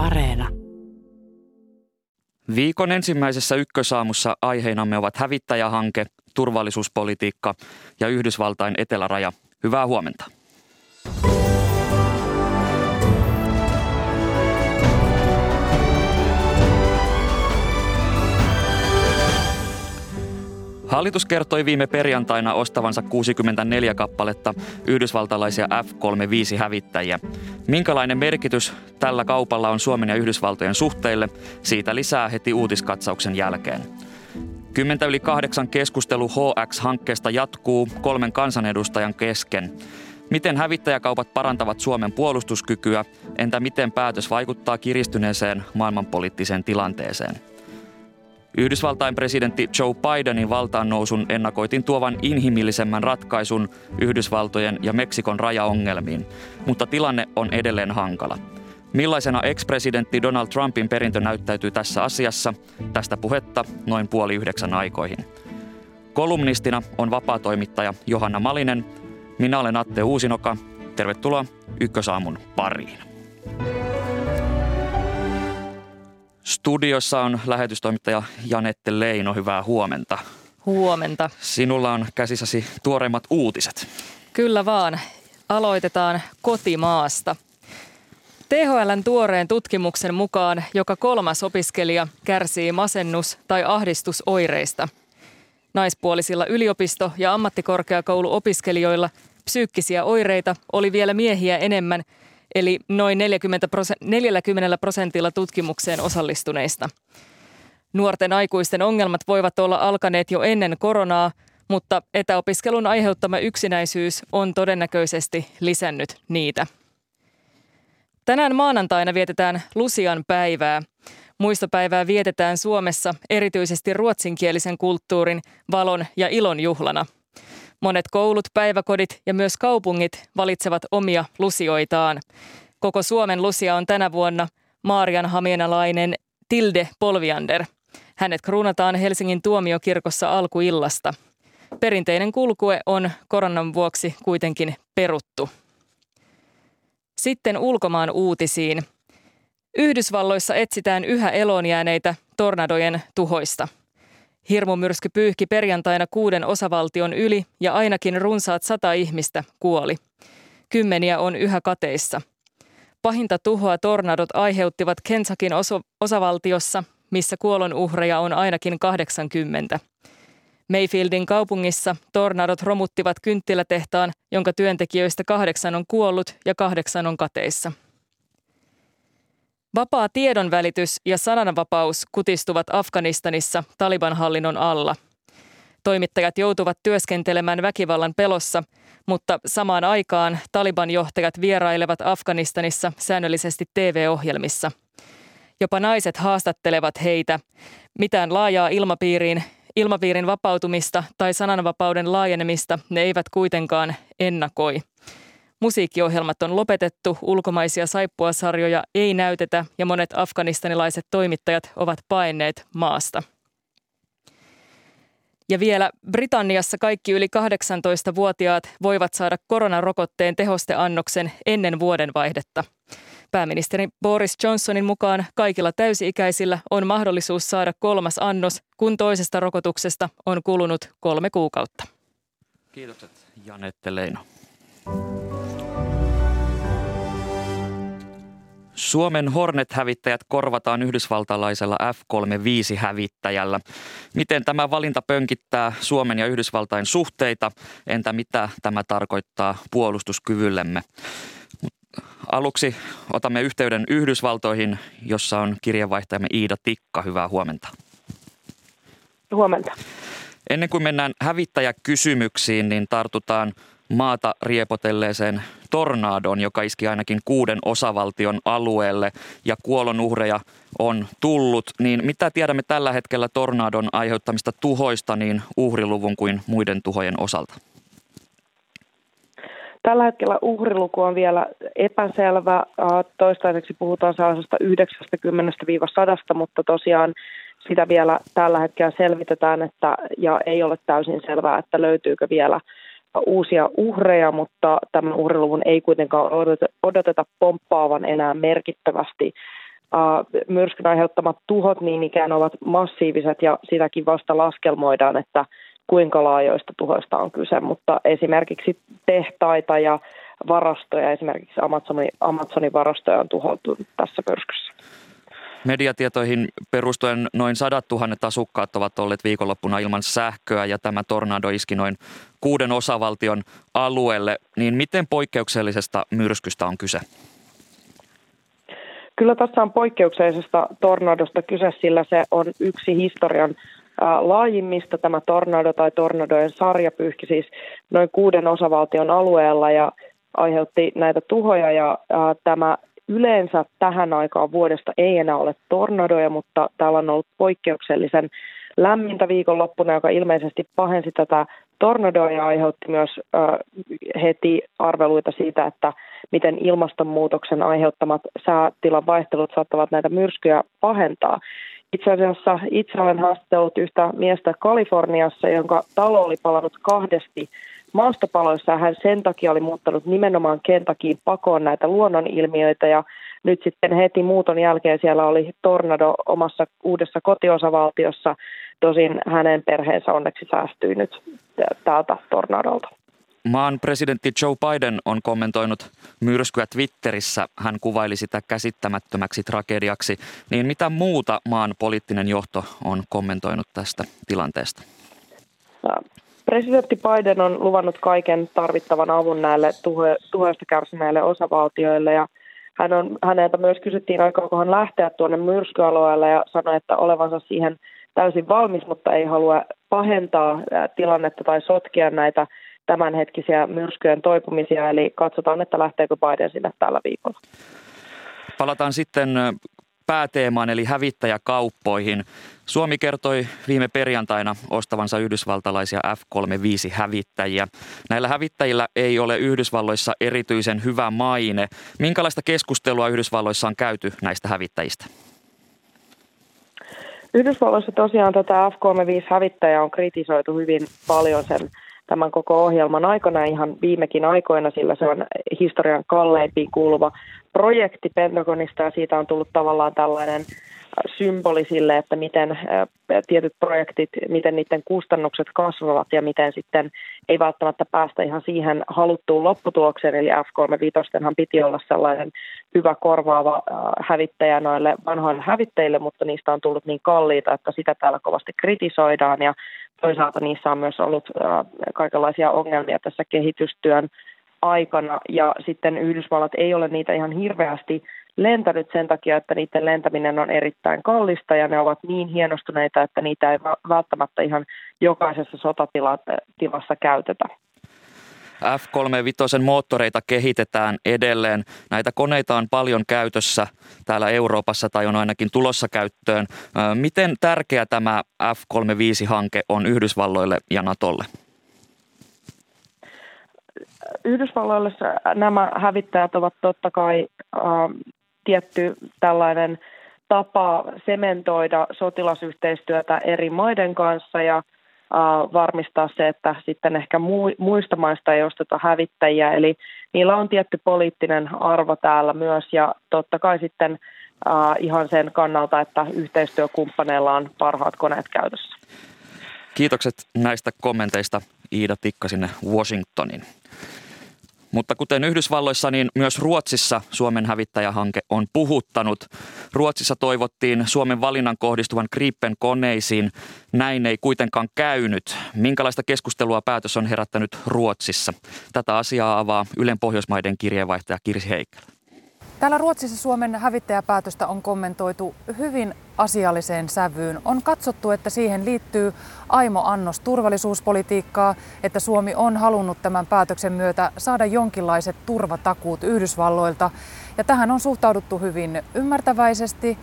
Areena. Viikon ensimmäisessä ykkösaamussa aiheinamme ovat hävittäjähanke, turvallisuuspolitiikka ja Yhdysvaltain eteläraja. Hyvää huomenta. Hallitus kertoi viime perjantaina ostavansa 64 kappaletta yhdysvaltalaisia F-35-hävittäjiä. Minkälainen merkitys tällä kaupalla on Suomen ja Yhdysvaltojen suhteille, siitä lisää heti uutiskatsauksen jälkeen. Kymmentä yli kahdeksan keskustelu HX-hankkeesta jatkuu kolmen kansanedustajan kesken. Miten hävittäjäkaupat parantavat Suomen puolustuskykyä, entä miten päätös vaikuttaa kiristyneeseen maailmanpoliittiseen tilanteeseen? Yhdysvaltain presidentti Joe Bidenin valtaan nousun ennakoitiin tuovan inhimillisemmän ratkaisun Yhdysvaltojen ja Meksikon rajaongelmiin, mutta tilanne on edelleen hankala. Millaisena ex-presidentti Donald Trumpin perintö näyttäytyy tässä asiassa? Tästä puhetta noin puoli yhdeksän aikoihin. Kolumnistina on vapaatoimittaja Johanna Malinen. Minä olen Atte Uusinoka. Tervetuloa Ykkösaamun pariin. Studiossa on lähetystoimittaja Janette Leino. Hyvää huomenta. Huomenta. Sinulla on käsissäsi tuoreimmat uutiset. Kyllä vaan. Aloitetaan kotimaasta. THLn tuoreen tutkimuksen mukaan joka kolmas opiskelija kärsii masennus- tai ahdistusoireista. Naispuolisilla yliopisto- ja ammattikorkeakouluopiskelijoilla psyykkisiä oireita oli vielä miehiä enemmän – eli noin 40, 40 prosentilla tutkimukseen osallistuneista. Nuorten aikuisten ongelmat voivat olla alkaneet jo ennen koronaa, mutta etäopiskelun aiheuttama yksinäisyys on todennäköisesti lisännyt niitä. Tänään maanantaina vietetään Lusian päivää. Muistopäivää vietetään Suomessa erityisesti ruotsinkielisen kulttuurin, valon ja ilon juhlana – Monet koulut, päiväkodit ja myös kaupungit valitsevat omia lusioitaan. Koko Suomen lusia on tänä vuonna Maarian hamienalainen Tilde Polviander. Hänet kruunataan Helsingin tuomiokirkossa alkuillasta. Perinteinen kulkue on koronan vuoksi kuitenkin peruttu. Sitten ulkomaan uutisiin. Yhdysvalloissa etsitään yhä elonjääneitä tornadojen tuhoista – Hirmumyrsky pyyhki perjantaina kuuden osavaltion yli ja ainakin runsaat sata ihmistä kuoli. Kymmeniä on yhä kateissa. Pahinta tuhoa tornadot aiheuttivat Kensakin oso- osavaltiossa, missä kuolonuhreja on ainakin 80. Mayfieldin kaupungissa tornadot romuttivat kynttilätehtaan, jonka työntekijöistä kahdeksan on kuollut ja kahdeksan on kateissa. Vapaa tiedonvälitys ja sananvapaus kutistuvat Afganistanissa Taliban-hallinnon alla. Toimittajat joutuvat työskentelemään väkivallan pelossa, mutta samaan aikaan Taliban-johtajat vierailevat Afganistanissa säännöllisesti TV-ohjelmissa. Jopa naiset haastattelevat heitä. Mitään laajaa ilmapiiriin, ilmapiirin vapautumista tai sananvapauden laajenemista ne eivät kuitenkaan ennakoi. Musiikkiohjelmat on lopetettu, ulkomaisia saippuasarjoja ei näytetä ja monet afganistanilaiset toimittajat ovat paenneet maasta. Ja vielä Britanniassa kaikki yli 18-vuotiaat voivat saada koronarokotteen tehosteannoksen ennen vuodenvaihdetta. Pääministeri Boris Johnsonin mukaan kaikilla täysi-ikäisillä on mahdollisuus saada kolmas annos, kun toisesta rokotuksesta on kulunut kolme kuukautta. Kiitokset Janette Leino. Suomen Hornet-hävittäjät korvataan yhdysvaltalaisella F-35-hävittäjällä. Miten tämä valinta pönkittää Suomen ja Yhdysvaltain suhteita? Entä mitä tämä tarkoittaa puolustuskyvyllemme? Aluksi otamme yhteyden Yhdysvaltoihin, jossa on kirjeenvaihtajamme Iida Tikka. Hyvää huomenta. Huomenta. Ennen kuin mennään hävittäjäkysymyksiin, niin tartutaan maata riepotelleeseen tornaadon, joka iski ainakin kuuden osavaltion alueelle ja kuolonuhreja on tullut. Niin mitä tiedämme tällä hetkellä tornaadon aiheuttamista tuhoista niin uhriluvun kuin muiden tuhojen osalta? Tällä hetkellä uhriluku on vielä epäselvä. Toistaiseksi puhutaan sellaisesta 90-100, mutta tosiaan sitä vielä tällä hetkellä selvitetään, että, ja ei ole täysin selvää, että löytyykö vielä uusia uhreja, mutta tämän uhriluvun ei kuitenkaan odoteta pomppaavan enää merkittävästi myrskyn aiheuttamat tuhot niin ikään ovat massiiviset ja sitäkin vasta laskelmoidaan, että kuinka laajoista tuhoista on kyse, mutta esimerkiksi tehtaita ja varastoja, esimerkiksi Amazonin, Amazonin varastoja on tuhoutunut tässä myrskyssä. Mediatietoihin perustuen noin sadat tuhannet asukkaat ovat olleet viikonloppuna ilman sähköä ja tämä tornado iski noin kuuden osavaltion alueelle. Niin miten poikkeuksellisesta myrskystä on kyse? Kyllä tässä on poikkeuksellisesta tornadosta kyse, sillä se on yksi historian laajimmista. Tämä tornado tai tornadojen sarja pyyhki siis noin kuuden osavaltion alueella ja aiheutti näitä tuhoja ja tämä yleensä tähän aikaan vuodesta ei enää ole tornadoja, mutta täällä on ollut poikkeuksellisen lämmintä viikonloppuna, joka ilmeisesti pahensi tätä tornadoa ja aiheutti myös heti arveluita siitä, että miten ilmastonmuutoksen aiheuttamat säätilan vaihtelut saattavat näitä myrskyjä pahentaa. Itse asiassa itse olen haastatellut yhtä miestä Kaliforniassa, jonka talo oli palannut kahdesti maastopaloissa. Hän sen takia oli muuttanut nimenomaan Kentakiin pakoon näitä luonnonilmiöitä ja nyt sitten heti muuton jälkeen siellä oli tornado omassa uudessa kotiosavaltiossa. Tosin hänen perheensä onneksi säästyi nyt täältä tornadolta. Maan presidentti Joe Biden on kommentoinut myrskyä Twitterissä. Hän kuvaili sitä käsittämättömäksi tragediaksi. Niin mitä muuta maan poliittinen johto on kommentoinut tästä tilanteesta? Presidentti Biden on luvannut kaiken tarvittavan avun näille tuhoista kärsineille osavaltioille ja hän on, häneltä myös kysyttiin aikooko hän lähteä tuonne myrskyalueelle ja sanoi, että olevansa siihen täysin valmis, mutta ei halua pahentaa tilannetta tai sotkia näitä tämänhetkisiä myrskyjen toipumisia, eli katsotaan, että lähteekö Biden sinne tällä viikolla. Palataan sitten pääteemaan eli hävittäjäkauppoihin. Suomi kertoi viime perjantaina ostavansa yhdysvaltalaisia F-35-hävittäjiä. Näillä hävittäjillä ei ole Yhdysvalloissa erityisen hyvä maine. Minkälaista keskustelua Yhdysvalloissa on käyty näistä hävittäjistä? Yhdysvalloissa tosiaan tätä F-35-hävittäjää on kritisoitu hyvin paljon sen tämän koko ohjelman aikana ihan viimekin aikoina, sillä se on historian kalleimpiin kuuluva projekti Pentagonista ja siitä on tullut tavallaan tällainen symboli sille, että miten tietyt projektit, miten niiden kustannukset kasvavat ja miten sitten ei välttämättä päästä ihan siihen haluttuun lopputulokseen. Eli F-35 piti olla sellainen hyvä korvaava hävittäjä noille vanhoille hävittäjille, mutta niistä on tullut niin kalliita, että sitä täällä kovasti kritisoidaan ja toisaalta niissä on myös ollut kaikenlaisia ongelmia tässä kehitystyön aikana ja sitten Yhdysvallat ei ole niitä ihan hirveästi lentänyt sen takia, että niiden lentäminen on erittäin kallista ja ne ovat niin hienostuneita, että niitä ei välttämättä ihan jokaisessa sotatilassa käytetä. F-35 moottoreita kehitetään edelleen. Näitä koneita on paljon käytössä täällä Euroopassa tai on ainakin tulossa käyttöön. Miten tärkeä tämä F-35-hanke on Yhdysvalloille ja Natolle? Yhdysvalloille nämä hävittäjät ovat totta kai äh, tietty tällainen tapa sementoida sotilasyhteistyötä eri maiden kanssa ja äh, varmistaa se, että sitten ehkä muista maista ei osteta hävittäjiä. Eli niillä on tietty poliittinen arvo täällä myös ja totta kai sitten ihan sen kannalta, että yhteistyökumppaneilla on parhaat koneet käytössä. Kiitokset näistä kommenteista Iida Tikka sinne Washingtonin. Mutta kuten Yhdysvalloissa, niin myös Ruotsissa Suomen hävittäjähanke on puhuttanut. Ruotsissa toivottiin Suomen valinnan kohdistuvan Gripen koneisiin. Näin ei kuitenkaan käynyt. Minkälaista keskustelua päätös on herättänyt Ruotsissa? Tätä asiaa avaa Ylen Pohjoismaiden kirjeenvaihtaja Kirsi Heikkilä. Täällä Ruotsissa Suomen hävittäjäpäätöstä on kommentoitu hyvin asialliseen sävyyn. On katsottu, että siihen liittyy aimo annos turvallisuuspolitiikkaa, että Suomi on halunnut tämän päätöksen myötä saada jonkinlaiset turvatakuut Yhdysvalloilta. Ja tähän on suhtauduttu hyvin ymmärtäväisesti.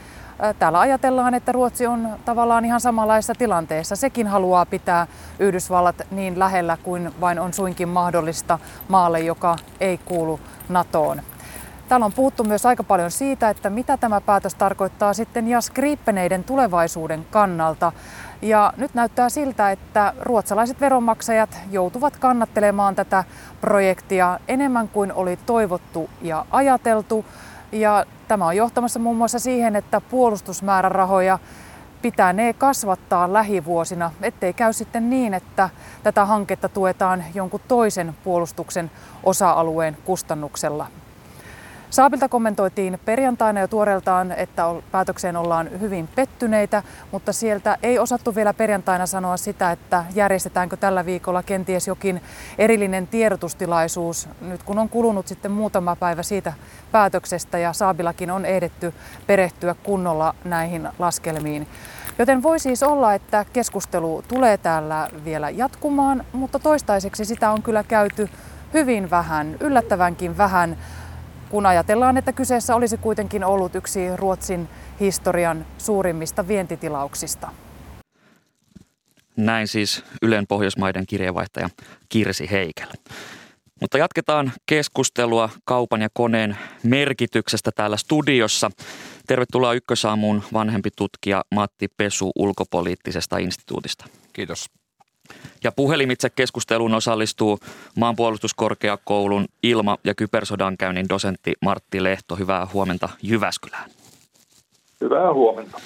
Täällä ajatellaan, että Ruotsi on tavallaan ihan samanlaisessa tilanteessa. Sekin haluaa pitää Yhdysvallat niin lähellä kuin vain on suinkin mahdollista maalle, joka ei kuulu NATOon. Täällä on puhuttu myös aika paljon siitä, että mitä tämä päätös tarkoittaa sitten ja skriippeneiden tulevaisuuden kannalta. Ja nyt näyttää siltä, että ruotsalaiset veronmaksajat joutuvat kannattelemaan tätä projektia enemmän kuin oli toivottu ja ajateltu. Ja Tämä on johtamassa muun muassa siihen, että puolustusmäärärahoja pitää ne kasvattaa lähivuosina, ettei käy sitten niin, että tätä hanketta tuetaan jonkun toisen puolustuksen osa-alueen kustannuksella. Saabilta kommentoitiin perjantaina jo tuoreeltaan, että päätökseen ollaan hyvin pettyneitä, mutta sieltä ei osattu vielä perjantaina sanoa sitä, että järjestetäänkö tällä viikolla kenties jokin erillinen tiedotustilaisuus, nyt kun on kulunut sitten muutama päivä siitä päätöksestä ja Saabillakin on ehdetty perehtyä kunnolla näihin laskelmiin. Joten voi siis olla, että keskustelu tulee täällä vielä jatkumaan, mutta toistaiseksi sitä on kyllä käyty hyvin vähän, yllättävänkin vähän kun ajatellaan, että kyseessä olisi kuitenkin ollut yksi Ruotsin historian suurimmista vientitilauksista. Näin siis Ylen Pohjoismaiden kirjeenvaihtaja Kirsi Heikel. Mutta jatketaan keskustelua kaupan ja koneen merkityksestä täällä studiossa. Tervetuloa Ykkösaamuun vanhempi tutkija Matti Pesu ulkopoliittisesta instituutista. Kiitos. Ja puhelimitse keskusteluun osallistuu maanpuolustuskorkeakoulun ilma- ja kybersodankäynnin dosentti Martti Lehto. Hyvää huomenta Jyväskylään. Hyvää huomenta.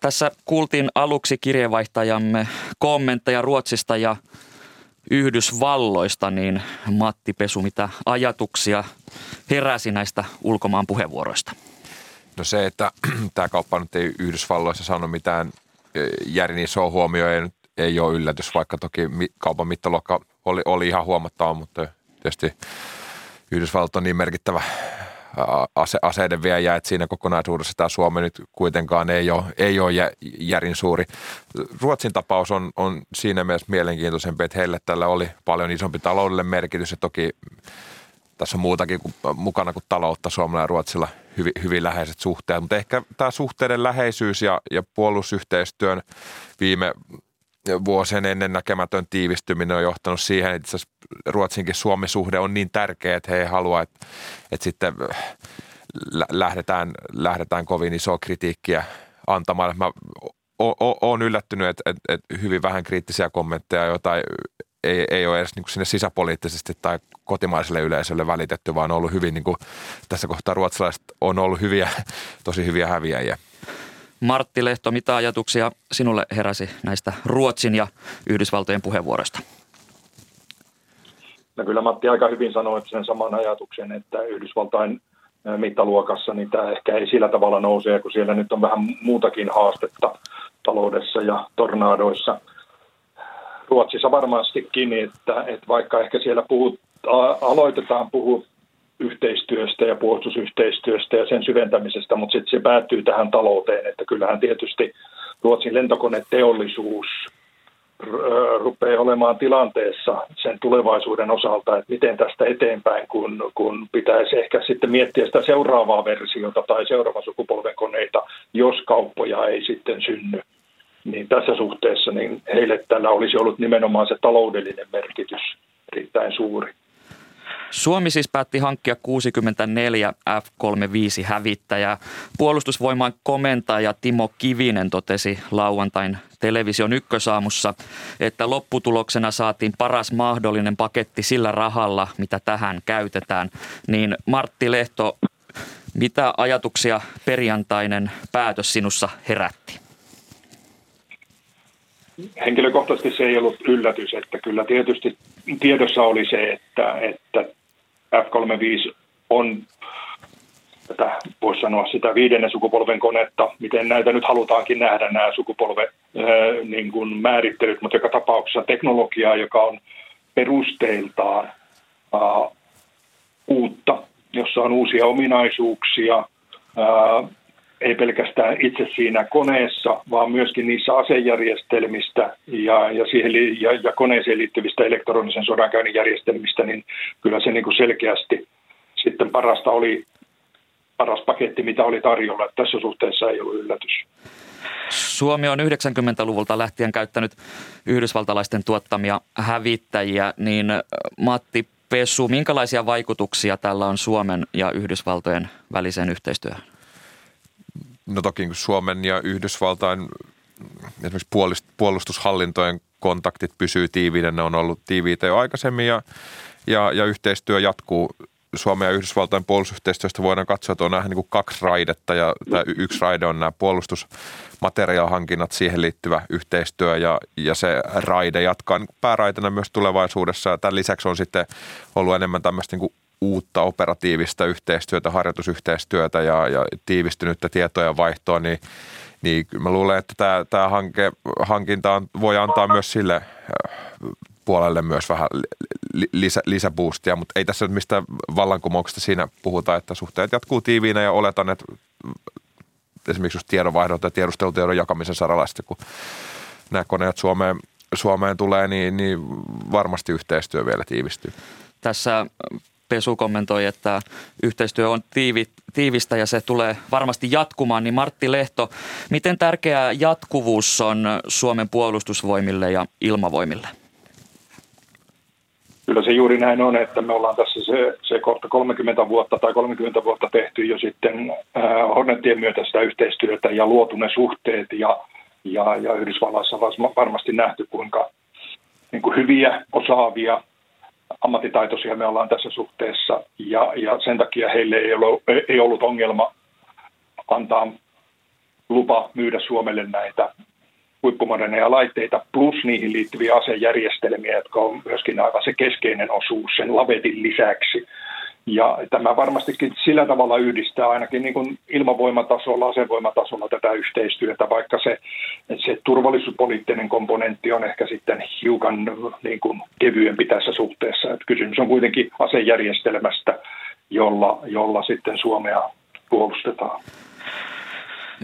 Tässä kuultiin aluksi kirjeenvaihtajamme kommentteja Ruotsista ja Yhdysvalloista, niin Matti Pesu, mitä ajatuksia heräsi näistä ulkomaan puheenvuoroista? No se, että tämä kauppa nyt ei Yhdysvalloissa saanut mitään järin isoa huomioon, ei nyt ei ole yllätys, vaikka toki kaupan mittaluokka oli, oli ihan huomattava, mutta tietysti Yhdysvallat on niin merkittävä ase, aseiden viejä, että siinä kokonaisuudessa tämä Suomi nyt kuitenkaan ei ole, ei ole järin suuri. Ruotsin tapaus on, on siinä mielessä mielenkiintoisempi, että heille tällä oli paljon isompi taloudellinen merkitys ja toki tässä on muutakin kuin, mukana kuin taloutta Suomella ja Ruotsilla hyvin, hyvin läheiset suhteet, mutta ehkä tämä suhteiden läheisyys ja, ja puolustusyhteistyön viime vuosien ennen näkemätön tiivistyminen on johtanut siihen, että Ruotsinkin Suomi-suhde on niin tärkeä, että he ei halua, että, että sitten äh, lähdetään, lähdetään kovin isoa kritiikkiä antamaan. Mä olen yllättynyt, että, että, että hyvin vähän kriittisiä kommentteja, joita ei, ei ole edes niin sinne sisäpoliittisesti tai kotimaiselle yleisölle välitetty, vaan on ollut hyvin, niin kuin, tässä kohtaa ruotsalaiset on ollut hyviä, tosi hyviä häviäjiä. Martti Lehto, mitä ajatuksia sinulle heräsi näistä Ruotsin ja Yhdysvaltojen puheenvuoroista? No kyllä Matti aika hyvin sanoi sen saman ajatuksen, että Yhdysvaltain mittaluokassa niin tämä ehkä ei sillä tavalla nouse, kun siellä nyt on vähän muutakin haastetta taloudessa ja tornadoissa. Ruotsissa varmastikin, että, että vaikka ehkä siellä puhut, aloitetaan puhua yhteistyöstä ja puolustusyhteistyöstä ja sen syventämisestä, mutta sitten se päättyy tähän talouteen, että kyllähän tietysti Ruotsin lentokoneteollisuus rupeaa olemaan tilanteessa sen tulevaisuuden osalta, että miten tästä eteenpäin, kun, kun pitäisi ehkä sitten miettiä sitä seuraavaa versiota tai seuraavan sukupolven koneita, jos kauppoja ei sitten synny. Niin tässä suhteessa niin heille tällä olisi ollut nimenomaan se taloudellinen merkitys erittäin suuri. Suomi siis päätti hankkia 64 F-35 hävittäjää. Puolustusvoiman komentaja Timo Kivinen totesi lauantain television ykkösaamussa, että lopputuloksena saatiin paras mahdollinen paketti sillä rahalla, mitä tähän käytetään. Niin Martti Lehto, mitä ajatuksia perjantainen päätös sinussa herätti? Henkilökohtaisesti se ei ollut yllätys, että kyllä tietysti tiedossa oli se, että, että F-35 on tätä, voisi sanoa sitä viidennen sukupolven konetta, miten näitä nyt halutaankin nähdä nämä sukupolven ää, niin kuin määrittelyt, mutta joka tapauksessa teknologiaa, joka on perusteiltaan ää, uutta, jossa on uusia ominaisuuksia, ää, ei pelkästään itse siinä koneessa, vaan myöskin niissä asejärjestelmistä ja, ja, siihen, ja, ja koneeseen liittyvistä elektronisen sodankäynnin järjestelmistä, niin kyllä se niin kuin selkeästi sitten parasta oli paras paketti, mitä oli tarjolla. Tässä suhteessa ei ollut yllätys. Suomi on 90-luvulta lähtien käyttänyt yhdysvaltalaisten tuottamia hävittäjiä, niin Matti Pesu, minkälaisia vaikutuksia tällä on Suomen ja Yhdysvaltojen väliseen yhteistyöhön? No toki Suomen ja Yhdysvaltain esimerkiksi puolustushallintojen kontaktit pysyy tiiviinä, ne on ollut tiiviitä jo aikaisemmin ja, ja, ja yhteistyö jatkuu Suomen ja Yhdysvaltain puolustusyhteistyöstä voidaan katsoa, että on nähdä niin kuin kaksi raidetta ja tämä yksi raide on nämä puolustusmateriaalihankinnat, siihen liittyvä yhteistyö ja, ja se raide jatkaa niin pääraitena myös tulevaisuudessa. Ja tämän lisäksi on sitten ollut enemmän tämmöistä niin kuin uutta operatiivista yhteistyötä, harjoitusyhteistyötä ja, ja tiivistynyttä tietojen vaihtoa, niin niin mä luulen, että tämä, tämä hanke, hankinta on, voi antaa myös sille äh, puolelle myös vähän lisä, lisäboostia, mutta ei tässä nyt mistään vallankumouksesta siinä puhuta, että suhteet jatkuu tiiviinä ja oletan, että esimerkiksi just tiedonvaihdon tai tiedustelutiedon jakamisen saralla sitten, kun nämä koneet Suomeen, Suomeen tulee, niin, niin varmasti yhteistyö vielä tiivistyy. Tässä Pesu kommentoi, että yhteistyö on tiivi, tiivistä ja se tulee varmasti jatkumaan. Niin Martti Lehto, miten tärkeää jatkuvuus on Suomen puolustusvoimille ja ilmavoimille? Kyllä se juuri näin on, että me ollaan tässä se, se kohta 30 vuotta tai 30 vuotta tehty jo sitten äh, Hornetien myötä sitä yhteistyötä ja luotu ne suhteet ja, ja, ja Yhdysvalloissa varmasti nähty, kuinka niin kuin hyviä, osaavia, ammattitaitoisia me ollaan tässä suhteessa ja, ja sen takia heille ei ollut, ei ollut ongelma antaa lupa myydä Suomelle näitä huippumoderneja laitteita plus niihin liittyviä asejärjestelmiä, jotka on myöskin aivan se keskeinen osuus sen lavetin lisäksi. Ja tämä varmastikin sillä tavalla yhdistää ainakin niin kuin ilmavoimatasolla, asevoimatasolla tätä yhteistyötä, vaikka se, se turvallisuuspoliittinen komponentti on ehkä sitten hiukan niin kuin kevyempi tässä suhteessa. Että kysymys on kuitenkin asejärjestelmästä, jolla, jolla sitten Suomea puolustetaan.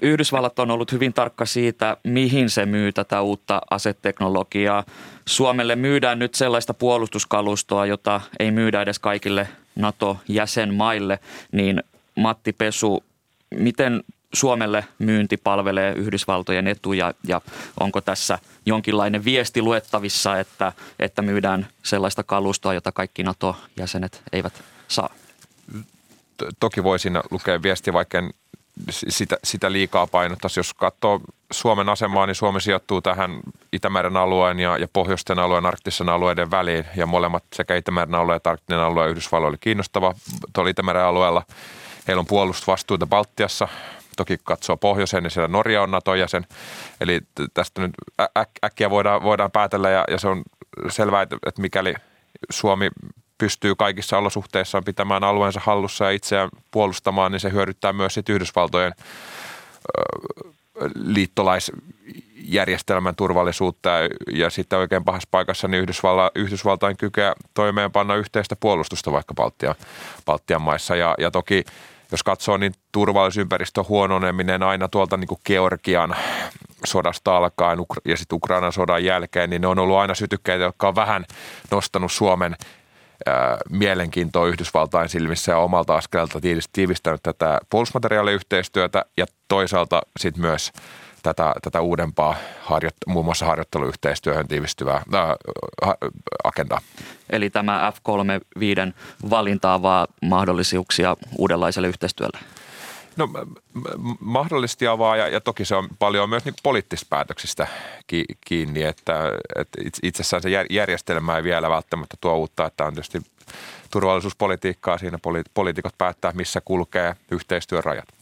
Yhdysvallat on ollut hyvin tarkka siitä, mihin se myy tätä uutta aseteknologiaa. Suomelle myydään nyt sellaista puolustuskalustoa, jota ei myydä edes kaikille NATO-jäsenmaille. Niin Matti Pesu, miten Suomelle myynti palvelee Yhdysvaltojen etuja ja onko tässä jonkinlainen viesti luettavissa, että, että myydään sellaista kalustoa, jota kaikki NATO-jäsenet eivät saa? Toki voisin lukea viesti, vaikka en sitä, sitä liikaa painottaisi. Jos katsoo Suomen asemaa, niin Suomi sijoittuu tähän Itämeren alueen ja, ja pohjoisten alueen, arktisen alueiden väliin. Ja molemmat sekä Itämeren alue että arktinen alue Yhdysvalloille kiinnostava. Tuolla Itämeren alueella heillä on puolustusvastuuta Baltiassa. Toki katsoo pohjoiseen, niin siellä Norja on NATO-jäsen. Eli tästä nyt äk- äkkiä voidaan, voidaan päätellä ja, ja se on selvää, että, että mikäli Suomi pystyy kaikissa olosuhteissaan pitämään alueensa hallussa ja itseään puolustamaan, niin se hyödyttää myös sit Yhdysvaltojen liittolaisjärjestelmän turvallisuutta ja sitten oikein pahassa paikassa niin Yhdysvalta, Yhdysvaltain kykeä toimeenpanna yhteistä puolustusta vaikka Baltian, Baltian maissa. Ja, ja toki jos katsoo, niin turvallisuusympäristön huononeminen aina tuolta niin kuin Georgian sodasta alkaen ja sitten Ukrainan sodan jälkeen, niin ne on ollut aina sytykkeitä, jotka on vähän nostanut Suomen mielenkiintoa Yhdysvaltain silmissä ja omalta askeleelta tiivistänyt tätä puolustusmateriaaliyhteistyötä ja toisaalta sitten myös tätä, tätä uudempaa harjoit, muun muassa harjoitteluyhteistyöhön tiivistyvää ää, agendaa. Eli tämä F35 valinta avaa mahdollisuuksia uudenlaiselle yhteistyölle? No mahdollisesti avaa ja, ja toki se on paljon myös niin poliittisista päätöksistä ki, kiinni, että, että itsessään se järjestelmä ei vielä välttämättä tuo uutta, että on tietysti turvallisuuspolitiikkaa siinä poli, poliitikot päättää, missä kulkee yhteistyön rajat.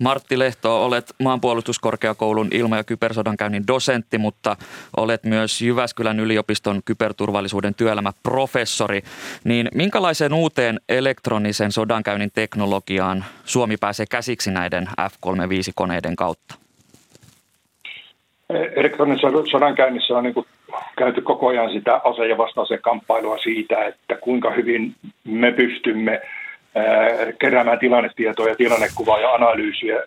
Martti Lehto, olet maanpuolustuskorkeakoulun ilma- ja kybersodankäynnin dosentti, mutta olet myös Jyväskylän yliopiston kyberturvallisuuden työelämäprofessori. Niin minkälaiseen uuteen elektronisen sodankäynnin teknologiaan Suomi pääsee käsiksi näiden F-35-koneiden kautta? Elektronisessa sodankäynnissä on niin käyty koko ajan sitä ase- ja vastaase kamppailua siitä, että kuinka hyvin me pystymme – keräämään tilannetietoa ja tilannekuvaa ja analyysiä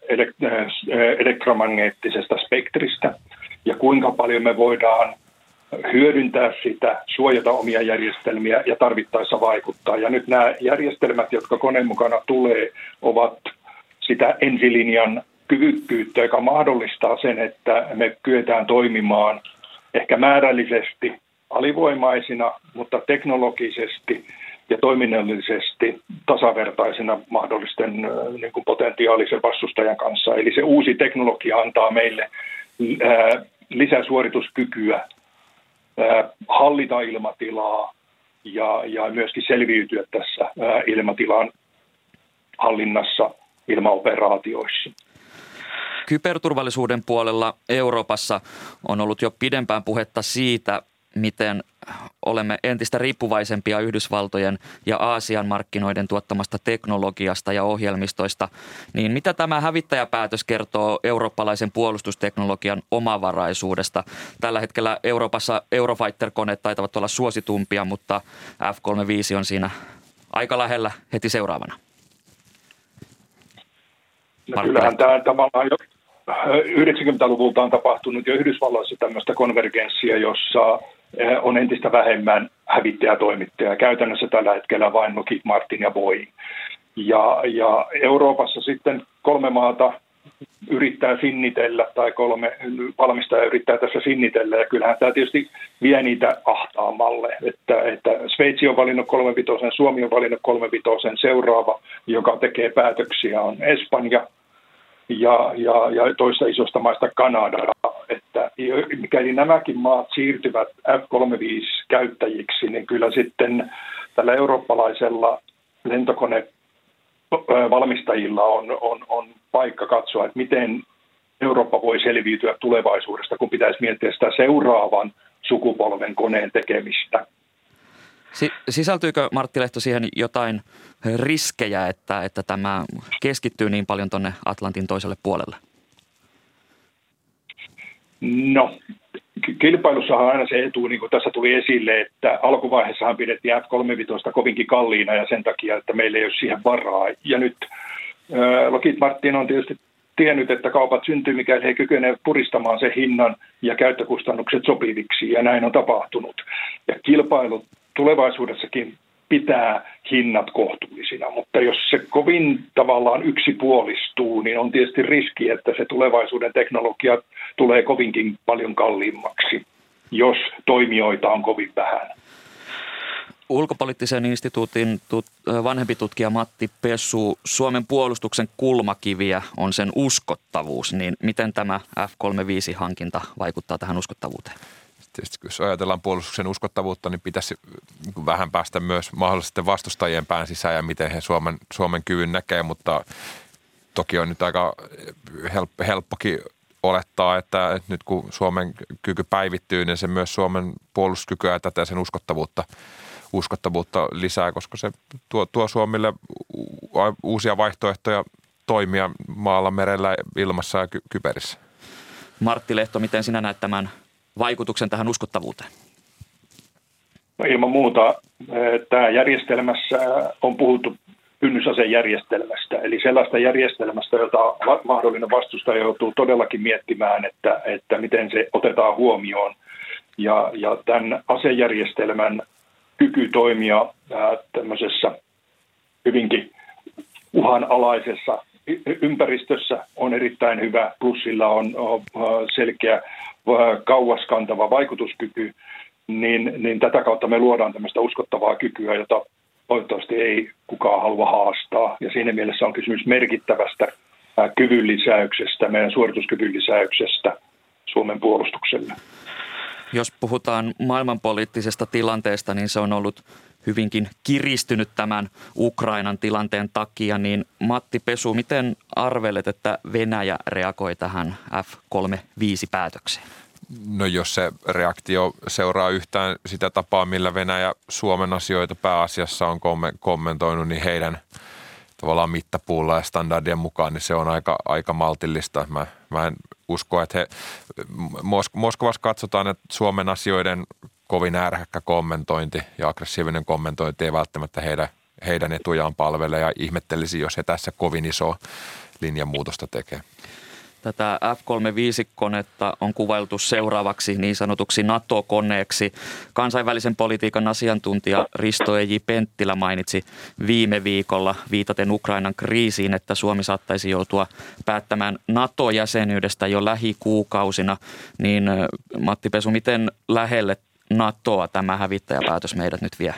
elektromagneettisesta spektristä ja kuinka paljon me voidaan hyödyntää sitä, suojata omia järjestelmiä ja tarvittaessa vaikuttaa. Ja nyt nämä järjestelmät, jotka koneen mukana tulee, ovat sitä ensilinjan kyvykkyyttä, joka mahdollistaa sen, että me kyetään toimimaan ehkä määrällisesti alivoimaisina, mutta teknologisesti ja toiminnallisesti tasavertaisena mahdollisten niin kuin potentiaalisen vastustajan kanssa. Eli se uusi teknologia antaa meille lisäsuorituskykyä, hallita ilmatilaa, ja, ja myöskin selviytyä tässä ilmatilan hallinnassa ilmaoperaatioissa. Kyberturvallisuuden puolella Euroopassa on ollut jo pidempään puhetta siitä, miten olemme entistä riippuvaisempia Yhdysvaltojen ja Aasian markkinoiden tuottamasta teknologiasta ja ohjelmistoista, niin mitä tämä hävittäjäpäätös kertoo eurooppalaisen puolustusteknologian omavaraisuudesta? Tällä hetkellä Euroopassa Eurofighter-koneet taitavat olla suositumpia, mutta F-35 on siinä aika lähellä heti seuraavana. No kyllähän tämä tavallaan jo 90-luvulta on tapahtunut jo Yhdysvalloissa tämmöistä konvergenssia, jossa on entistä vähemmän hävittäjätoimittajia. Käytännössä tällä hetkellä vain Lockheed Martin ja Boeing. Ja, ja Euroopassa sitten kolme maata yrittää sinnitellä tai kolme valmistajaa yrittää tässä sinnitellä ja kyllähän tämä tietysti vie niitä ahtaamalle, että, että Sveitsi on valinnut kolmevitosen, Suomi on valinnut kolmevitosen, seuraava, joka tekee päätöksiä on Espanja ja, ja, ja toista isosta maista Kanada, että mikäli nämäkin maat siirtyvät F-35-käyttäjiksi, niin kyllä sitten tällä eurooppalaisella lentokone valmistajilla on, on, on paikka katsoa, että miten Eurooppa voi selviytyä tulevaisuudesta, kun pitäisi miettiä sitä seuraavan sukupolven koneen tekemistä. Sisältyykö Martti Lehto siihen jotain riskejä, että, että tämä keskittyy niin paljon tuonne Atlantin toiselle puolelle? No, kilpailussa on aina se etu, niin kuin tässä tuli esille, että alkuvaiheessahan pidettiin F-35 kovinkin kalliina ja sen takia, että meillä ei ole siihen varaa. Ja nyt Lockheed Martin on tietysti tiennyt, että kaupat syntyy, mikäli he kykenevät puristamaan sen hinnan ja käyttökustannukset sopiviksi, ja näin on tapahtunut. Ja kilpailu tulevaisuudessakin pitää hinnat kohtuullisina, mutta jos se kovin tavallaan yksipuolistuu, niin on tietysti riski, että se tulevaisuuden teknologia tulee kovinkin paljon kalliimmaksi, jos toimijoita on kovin vähän. Ulkopoliittisen instituutin tut, vanhempi tutkija Matti Pessu, Suomen puolustuksen kulmakiviä on sen uskottavuus, niin miten tämä F-35-hankinta vaikuttaa tähän uskottavuuteen? Tietysti jos ajatellaan puolustuksen uskottavuutta, niin pitäisi niin vähän päästä myös mahdollisesti vastustajien pään sisään ja miten he Suomen, Suomen kyvyn näkee, mutta toki on nyt aika helppo, helppokin olettaa, että, että nyt kun Suomen kyky päivittyy, niin se myös Suomen puolustuskykyä ja tätä sen uskottavuutta, uskottavuutta lisää, koska se tuo, tuo Suomille uusia vaihtoehtoja toimia maalla, merellä, ilmassa ja ky- kyberissä. Martti Lehto, miten sinä näet tämän vaikutuksen tähän uskottavuuteen? No ilman muuta tämä järjestelmässä on puhuttu kynnysasejärjestelmästä, eli sellaista järjestelmästä, jota mahdollinen vastustaja joutuu todellakin miettimään, että, että miten se otetaan huomioon. Ja, ja tämän asejärjestelmän kyky toimia ää, tämmöisessä hyvinkin uhanalaisessa ympäristössä on erittäin hyvä, plus sillä on, selkeä kauaskantava vaikutuskyky, niin, niin tätä kautta me luodaan tämmöistä uskottavaa kykyä, jota toivottavasti ei kukaan halua haastaa. Ja siinä mielessä on kysymys merkittävästä kyvyn lisäyksestä, meidän suorituskyvyn lisäyksestä Suomen puolustukselle. Jos puhutaan maailmanpoliittisesta tilanteesta, niin se on ollut hyvinkin kiristynyt tämän Ukrainan tilanteen takia, niin Matti Pesu, miten arvelet, että Venäjä reagoi tähän F-35-päätökseen? No jos se reaktio seuraa yhtään sitä tapaa, millä Venäjä Suomen asioita pääasiassa on kommentoinut, niin heidän tavallaan mittapuulla ja standardien mukaan, niin se on aika, aika maltillista. Mä, mä en usko, että he, Moskovassa katsotaan, että Suomen asioiden kovin ärhäkkä kommentointi ja aggressiivinen kommentointi ei välttämättä heidän, heidän etujaan palvele ja ihmettelisi, jos he tässä kovin iso linjanmuutosta tekee. Tätä F-35-konetta on kuvailtu seuraavaksi niin sanotuksi NATO-koneeksi. Kansainvälisen politiikan asiantuntija Risto Eji Penttilä mainitsi viime viikolla viitaten Ukrainan kriisiin, että Suomi saattaisi joutua päättämään NATO-jäsenyydestä jo lähikuukausina. Niin Matti Pesu, miten lähelle NATOa tämä hävittäjäpäätös meidät nyt vie?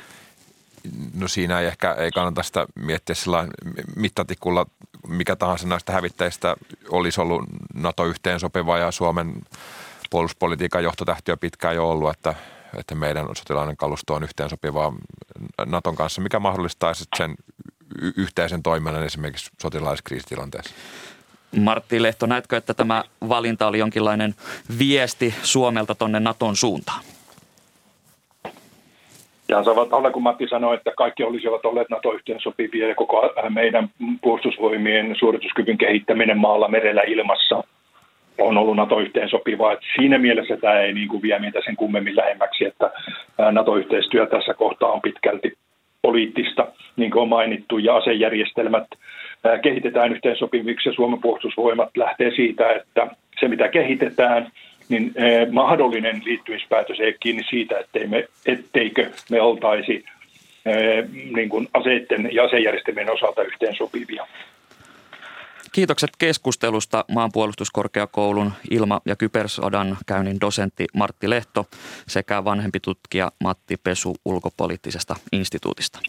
No siinä ei ehkä ei kannata sitä miettiä sillä mittatikulla, mikä tahansa näistä hävittäjistä olisi ollut NATO yhteen sopiva ja Suomen puolustuspolitiikan johtotähti on pitkään jo ollut, että, että meidän sotilainen kalusto on yhteensopivaa Naton kanssa, mikä mahdollistaa sen yhteisen toiminnan esimerkiksi sotilaalliskriisitilanteessa. Martti Lehto, näetkö, että tämä valinta oli jonkinlainen viesti Suomelta tuonne Naton suuntaan? Ja kun Matti sanoi, että kaikki olisivat olleet NATO-yhteensopivia ja koko meidän puolustusvoimien suorituskyvyn kehittäminen maalla, merellä, ilmassa on ollut NATO-yhteensopivaa. Että siinä mielessä tämä ei niin kuin vie meitä sen kummemmin lähemmäksi, että NATO-yhteistyö tässä kohtaa on pitkälti poliittista, niin kuin on mainittu, ja asejärjestelmät kehitetään yhteensopiviksi ja Suomen puolustusvoimat lähtee siitä, että se mitä kehitetään, niin mahdollinen liittymispäätös ei kiinni siitä, ettei me, etteikö me oltaisi niin kuin aseiden ja asejärjestelmien osalta yhteensopivia. Kiitokset keskustelusta maanpuolustuskorkeakoulun ilma- ja kybersodan käynnin dosentti Martti Lehto sekä vanhempi tutkija Matti Pesu ulkopoliittisesta instituutista.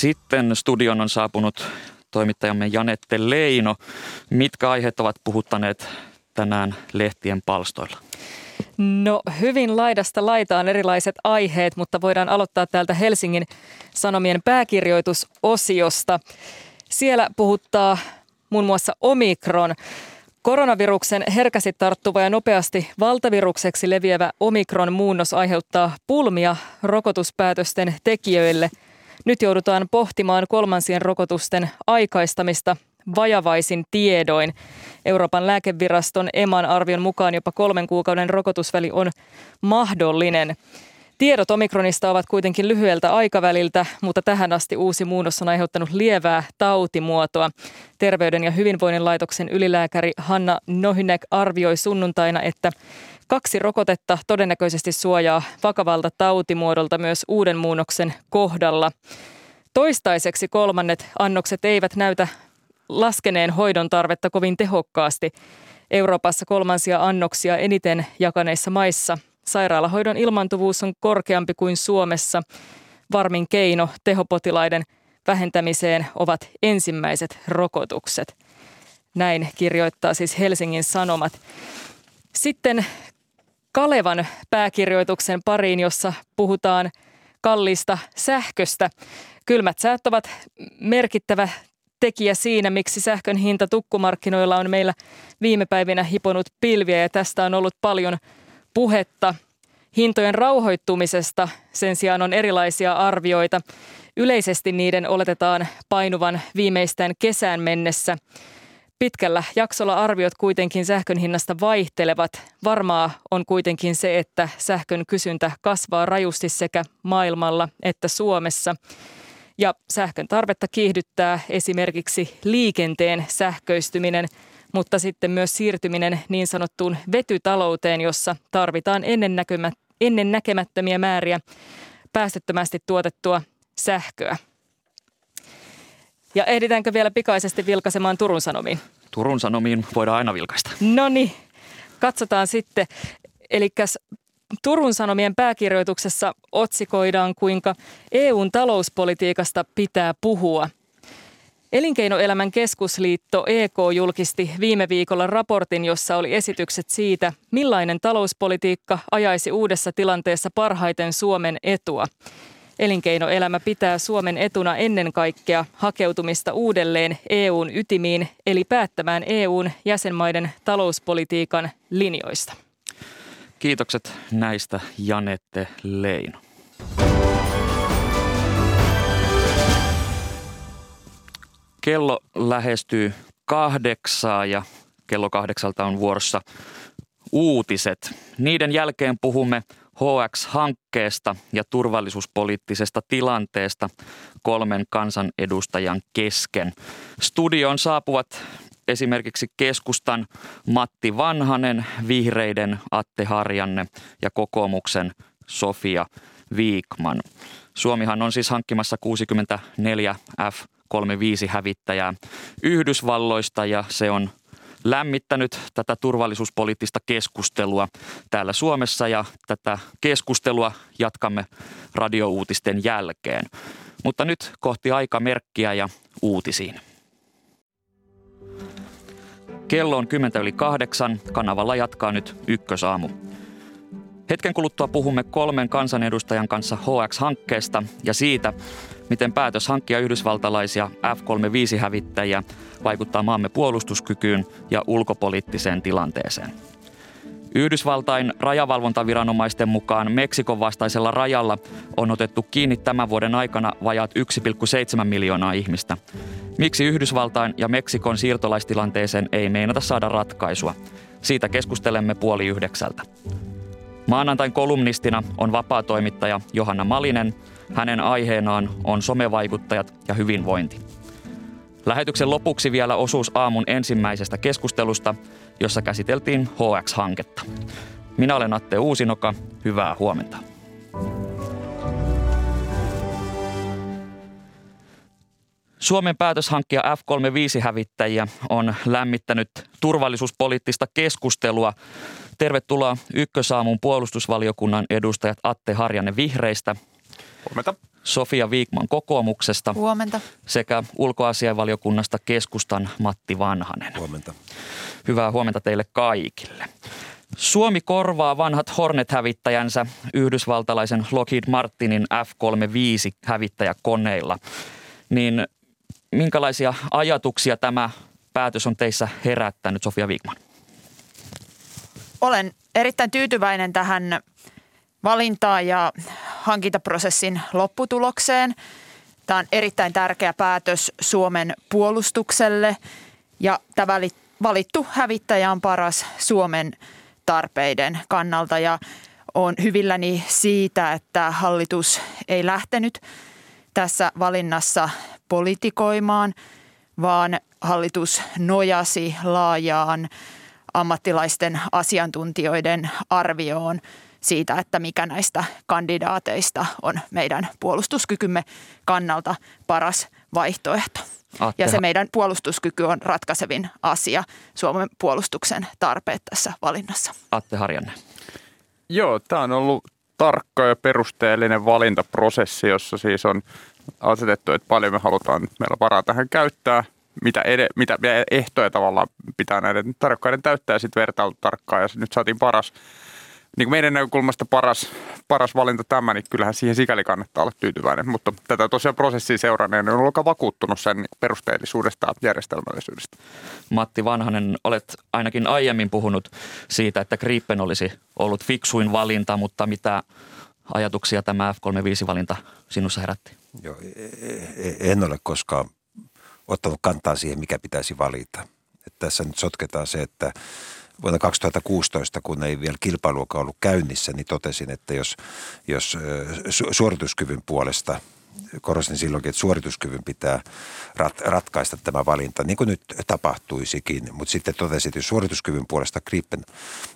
Sitten studion on saapunut toimittajamme Janette Leino. Mitkä aiheet ovat puhuttaneet tänään lehtien palstoilla? No hyvin laidasta laitaan erilaiset aiheet, mutta voidaan aloittaa täältä Helsingin Sanomien pääkirjoitusosiosta. Siellä puhuttaa muun muassa Omikron. Koronaviruksen herkästi tarttuva ja nopeasti valtavirukseksi leviävä Omikron-muunnos aiheuttaa pulmia rokotuspäätösten tekijöille. Nyt joudutaan pohtimaan kolmansien rokotusten aikaistamista vajavaisin tiedoin. Euroopan lääkeviraston EMAN arvion mukaan jopa kolmen kuukauden rokotusväli on mahdollinen. Tiedot omikronista ovat kuitenkin lyhyeltä aikaväliltä, mutta tähän asti uusi muunnos on aiheuttanut lievää tautimuotoa. Terveyden ja hyvinvoinnin laitoksen ylilääkäri Hanna Nohynek arvioi sunnuntaina, että kaksi rokotetta todennäköisesti suojaa vakavalta tautimuodolta myös uuden muunnoksen kohdalla. Toistaiseksi kolmannet annokset eivät näytä laskeneen hoidon tarvetta kovin tehokkaasti. Euroopassa kolmansia annoksia eniten jakaneissa maissa sairaalahoidon ilmantuvuus on korkeampi kuin Suomessa. Varmin keino tehopotilaiden vähentämiseen ovat ensimmäiset rokotukset. Näin kirjoittaa siis Helsingin Sanomat. Sitten Kalevan pääkirjoituksen pariin, jossa puhutaan kalliista sähköstä. Kylmät säät ovat merkittävä tekijä siinä, miksi sähkön hinta tukkumarkkinoilla on meillä viime päivinä hiponut pilviä ja tästä on ollut paljon puhetta. Hintojen rauhoittumisesta sen sijaan on erilaisia arvioita. Yleisesti niiden oletetaan painuvan viimeistään kesään mennessä. Pitkällä jaksolla arviot kuitenkin sähkön hinnasta vaihtelevat. Varmaa on kuitenkin se, että sähkön kysyntä kasvaa rajusti sekä maailmalla että Suomessa – ja sähkön tarvetta kiihdyttää esimerkiksi liikenteen sähköistyminen, mutta sitten myös siirtyminen niin sanottuun vetytalouteen, jossa tarvitaan ennen, näkymä, ennen näkemättömiä määriä päästöttömästi tuotettua sähköä. Ja ehditäänkö vielä pikaisesti vilkaisemaan Turun Sanomiin? Turun Sanomiin voidaan aina vilkaista. No niin, katsotaan sitten. Eli Turun Sanomien pääkirjoituksessa otsikoidaan, kuinka EUn talouspolitiikasta pitää puhua. Elinkeinoelämän keskusliitto EK julkisti viime viikolla raportin, jossa oli esitykset siitä, millainen talouspolitiikka ajaisi uudessa tilanteessa parhaiten Suomen etua. Elinkeinoelämä pitää Suomen etuna ennen kaikkea hakeutumista uudelleen EUn ytimiin, eli päättämään EUn jäsenmaiden talouspolitiikan linjoista. Kiitokset näistä Janette Leino. Kello lähestyy kahdeksaa ja kello kahdeksalta on vuorossa uutiset. Niiden jälkeen puhumme HX-hankkeesta ja turvallisuuspoliittisesta tilanteesta kolmen kansanedustajan kesken. Studioon saapuvat esimerkiksi keskustan Matti Vanhanen, vihreiden Atte Harjanne ja kokoomuksen Sofia Viikman. Suomihan on siis hankkimassa 64 F-35 hävittäjää Yhdysvalloista ja se on lämmittänyt tätä turvallisuuspoliittista keskustelua täällä Suomessa ja tätä keskustelua jatkamme radiouutisten jälkeen. Mutta nyt kohti aikamerkkiä ja uutisiin. Kello on 10 yli kahdeksan. Kanavalla jatkaa nyt ykkösaamu. Hetken kuluttua puhumme kolmen kansanedustajan kanssa HX-hankkeesta ja siitä, miten päätös hankkia yhdysvaltalaisia F-35-hävittäjiä vaikuttaa maamme puolustuskykyyn ja ulkopoliittiseen tilanteeseen. Yhdysvaltain rajavalvontaviranomaisten mukaan Meksikon vastaisella rajalla on otettu kiinni tämän vuoden aikana vajaat 1,7 miljoonaa ihmistä. Miksi Yhdysvaltain ja Meksikon siirtolaistilanteeseen ei meinata saada ratkaisua? Siitä keskustelemme puoli yhdeksältä. Maanantain kolumnistina on vapaa-toimittaja Johanna Malinen. Hänen aiheenaan on somevaikuttajat ja hyvinvointi. Lähetyksen lopuksi vielä osuus aamun ensimmäisestä keskustelusta, jossa käsiteltiin HX-hanketta. Minä olen Atte Uusinoka. Hyvää huomenta. Suomen päätös hankkia F-35-hävittäjiä on lämmittänyt turvallisuuspoliittista keskustelua. Tervetuloa Ykkösaamun puolustusvaliokunnan edustajat Atte Harjanne Vihreistä. Huomenta. Sofia Viikman kokoomuksesta. Huomenta. Sekä ulkoasiainvaliokunnasta keskustan Matti Vanhanen. Huomenta. Hyvää huomenta teille kaikille. Suomi korvaa vanhat Hornet-hävittäjänsä yhdysvaltalaisen Lockheed Martinin F-35-hävittäjäkoneilla. Niin minkälaisia ajatuksia tämä päätös on teissä herättänyt, Sofia Viikman? Olen erittäin tyytyväinen tähän valintaan ja hankintaprosessin lopputulokseen. Tämä on erittäin tärkeä päätös Suomen puolustukselle ja tämä valittu hävittäjä on paras Suomen tarpeiden kannalta ja on hyvilläni siitä, että hallitus ei lähtenyt tässä valinnassa politikoimaan, vaan hallitus nojasi laajaan ammattilaisten asiantuntijoiden arvioon siitä, että mikä näistä kandidaateista on meidän puolustuskykymme kannalta paras vaihtoehto. Ja se meidän puolustuskyky on ratkaisevin asia Suomen puolustuksen tarpeet tässä valinnassa. Atte Harjanne. Joo, tämä on ollut tarkka ja perusteellinen valintaprosessi, jossa siis on asetettu, että paljon me halutaan meillä varaa tähän käyttää, mitä, ed- mitä ehtoja tavallaan pitää näiden tarkkaiden täyttää ja sitten vertailu tarkkaan ja nyt saatiin paras niin kuin meidän näkökulmasta paras, paras valinta tämä, niin kyllähän siihen sikäli kannattaa olla tyytyväinen. Mutta tätä tosiaan prosessia seuranneen on ollut vakuuttunut sen perusteellisuudesta ja järjestelmällisyydestä. Matti Vanhanen, olet ainakin aiemmin puhunut siitä, että Gripen olisi ollut fiksuin valinta, mutta mitä ajatuksia tämä F-35-valinta sinussa herätti? Joo, e, e, e, en ole koskaan ottanut kantaa siihen, mikä pitäisi valita. Että tässä nyt sotketaan se, että vuonna 2016, kun ei vielä kilpailuakaan ollut käynnissä, niin totesin, että jos, jos suorituskyvyn puolesta korostin silloinkin, että suorituskyvyn pitää rat, ratkaista tämä valinta, niin kuin nyt tapahtuisikin. Mutta sitten totesin, että jos suorituskyvyn puolesta Gripen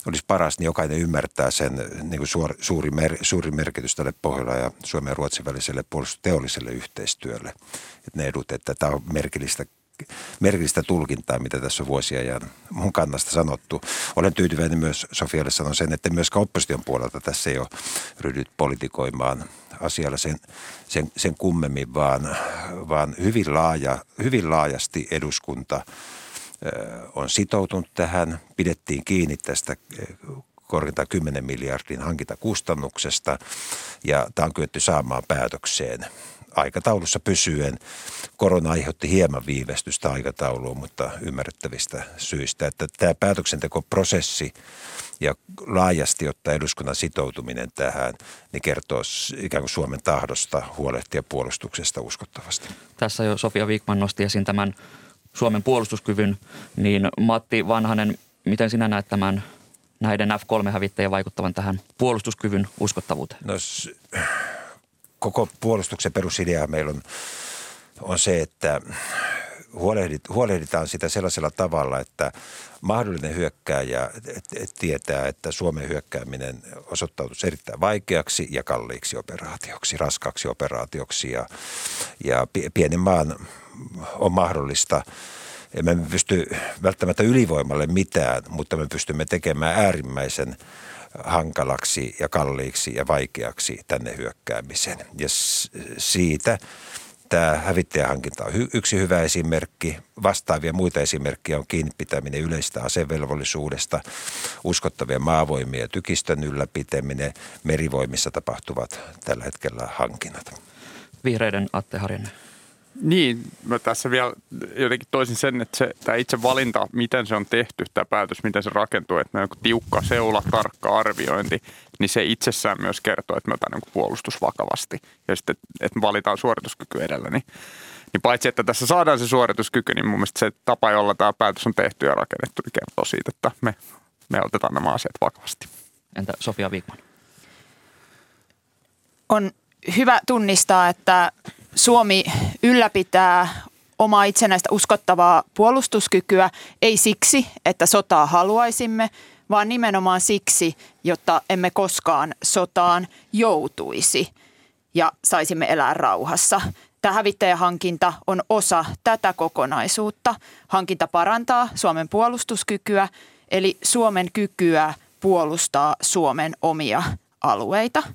olisi paras, niin jokainen ymmärtää sen niin kuin suor, suuri, mer, suuri merkitys tälle Pohjola ja Suomen ja Ruotsin väliselle puolustusteolliselle yhteistyölle. Että ne edut, että tämä on merkillistä merkillistä tulkintaa, mitä tässä on vuosia ja mun kannasta sanottu. Olen tyytyväinen myös, Sofialle sanon sen, että myös opposition puolelta tässä ei ole ryhdyt politikoimaan asialla sen, sen, sen kummemmin, vaan, vaan hyvin, laaja, hyvin laajasti eduskunta on sitoutunut tähän. Pidettiin kiinni tästä korkeintaan 10 miljardin hankintakustannuksesta ja tämä on kyetty saamaan päätökseen aikataulussa pysyen. Korona aiheutti hieman viivästystä aikatauluun, mutta ymmärrettävistä syistä. Että tämä päätöksentekoprosessi ja laajasti ottaa eduskunnan sitoutuminen tähän, niin kertoo ikään kuin Suomen tahdosta huolehtia puolustuksesta uskottavasti. Tässä jo Sofia Wikman nosti esiin tämän Suomen puolustuskyvyn, niin Matti Vanhanen, miten sinä näet tämän näiden F-3-hävittäjien vaikuttavan tähän puolustuskyvyn uskottavuuteen? No, koko puolustuksen perusidea meillä on, on se, että huolehdit, huolehditaan sitä sellaisella tavalla, että mahdollinen hyökkääjä tietää, että Suomen hyökkääminen osoittautuisi erittäin vaikeaksi ja kalliiksi operaatioksi, raskaaksi operaatioksi ja, ja pienen maan on mahdollista. Emme pysty välttämättä ylivoimalle mitään, mutta me pystymme tekemään äärimmäisen – hankalaksi ja kalliiksi ja vaikeaksi tänne hyökkäämisen. Ja siitä Tämä hävittäjähankinta on yksi hyvä esimerkki. Vastaavia muita esimerkkejä on kiinni pitäminen yleistä asevelvollisuudesta, uskottavien maavoimien ja tykistön ylläpitäminen, merivoimissa tapahtuvat tällä hetkellä hankinnat. Vihreiden Atte Harjanne. Niin, mä tässä vielä jotenkin toisin sen, että se, tämä itse valinta, miten se on tehty, tämä päätös, miten se rakentuu, että on tiukka seula, tarkka arviointi, niin se itsessään myös kertoo, että me otetaan niin puolustus vakavasti. Ja sitten, että me valitaan suorituskyky edellä, niin, niin paitsi, että tässä saadaan se suorituskyky, niin mun mielestä se tapa, jolla tämä päätös on tehty ja rakennettu, niin kertoo siitä, että me, me otetaan nämä asiat vakavasti. Entä Sofia Wigman? On hyvä tunnistaa, että Suomi ylläpitää omaa itsenäistä uskottavaa puolustuskykyä, ei siksi, että sotaa haluaisimme, vaan nimenomaan siksi, jotta emme koskaan sotaan joutuisi ja saisimme elää rauhassa. Tämä hävittäjähankinta on osa tätä kokonaisuutta. Hankinta parantaa Suomen puolustuskykyä, eli Suomen kykyä puolustaa Suomen omia alueita –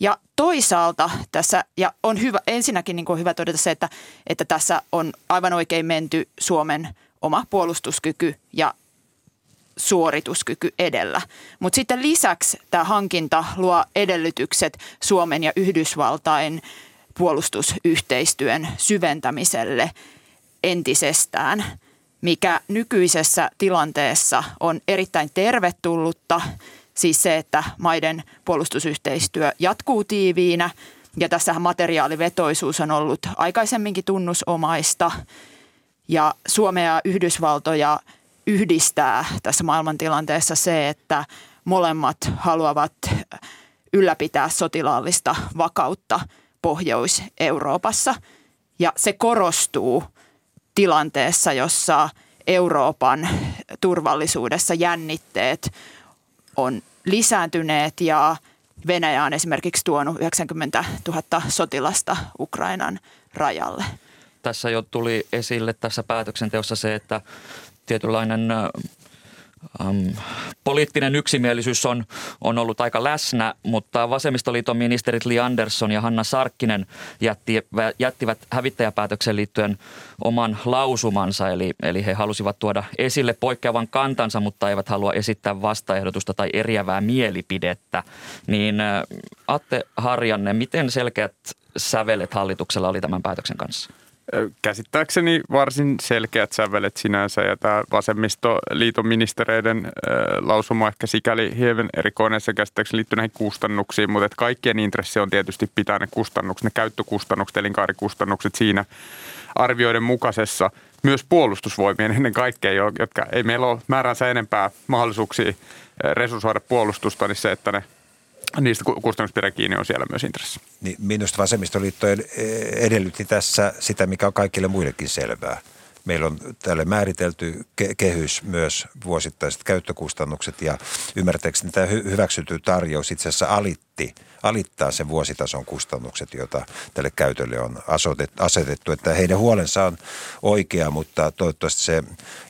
ja toisaalta tässä, ja on hyvä, ensinnäkin niin kuin hyvä todeta se, että, että tässä on aivan oikein menty Suomen oma puolustuskyky ja suorituskyky edellä. Mutta sitten lisäksi tämä hankinta luo edellytykset Suomen ja Yhdysvaltain puolustusyhteistyön syventämiselle entisestään, mikä nykyisessä tilanteessa on erittäin tervetullutta – Siis se, että maiden puolustusyhteistyö jatkuu tiiviinä. Ja tässähän materiaalivetoisuus on ollut aikaisemminkin tunnusomaista. Ja Suomea ja Yhdysvaltoja yhdistää tässä maailmantilanteessa se, että molemmat haluavat ylläpitää sotilaallista vakautta Pohjois-Euroopassa. Ja se korostuu tilanteessa, jossa Euroopan turvallisuudessa jännitteet on lisääntyneet ja Venäjä on esimerkiksi tuonut 90 000 sotilasta Ukrainan rajalle. Tässä jo tuli esille tässä päätöksenteossa se, että tietynlainen Um, poliittinen yksimielisyys on, on ollut aika läsnä, mutta vasemmistoliiton ministerit Li Andersson ja Hanna Sarkkinen jätti, jättivät hävittäjäpäätöksen liittyen oman lausumansa, eli, eli he halusivat tuoda esille poikkeavan kantansa, mutta eivät halua esittää vastaehdotusta tai eriävää mielipidettä. Niin Atte Harjanne, miten selkeät sävelet hallituksella oli tämän päätöksen kanssa? Käsittääkseni varsin selkeät sävelet sinänsä ja tämä vasemmistoliiton ministereiden lausuma ehkä sikäli hieman erikoinen se käsittääkseni liittyy näihin kustannuksiin, mutta että kaikkien intressi on tietysti pitää ne kustannukset, ne käyttökustannukset, elinkaarikustannukset siinä arvioiden mukaisessa. Myös puolustusvoimien ennen kaikkea, jotka ei meillä ole määränsä enempää mahdollisuuksia resurssoida puolustusta, niin se, että ne niistä kustannuspidä kiinni on siellä myös intressi. Niin minusta vasemmistoliitto edellytti tässä sitä, mikä on kaikille muillekin selvää. Meillä on tälle määritelty kehys myös vuosittaiset käyttökustannukset ja ymmärtääkseni tämä hyväksytty tarjous itse asiassa alitti, alittaa sen vuositason kustannukset, joita tälle käytölle on asetettu. Että heidän huolensa on oikea, mutta toivottavasti se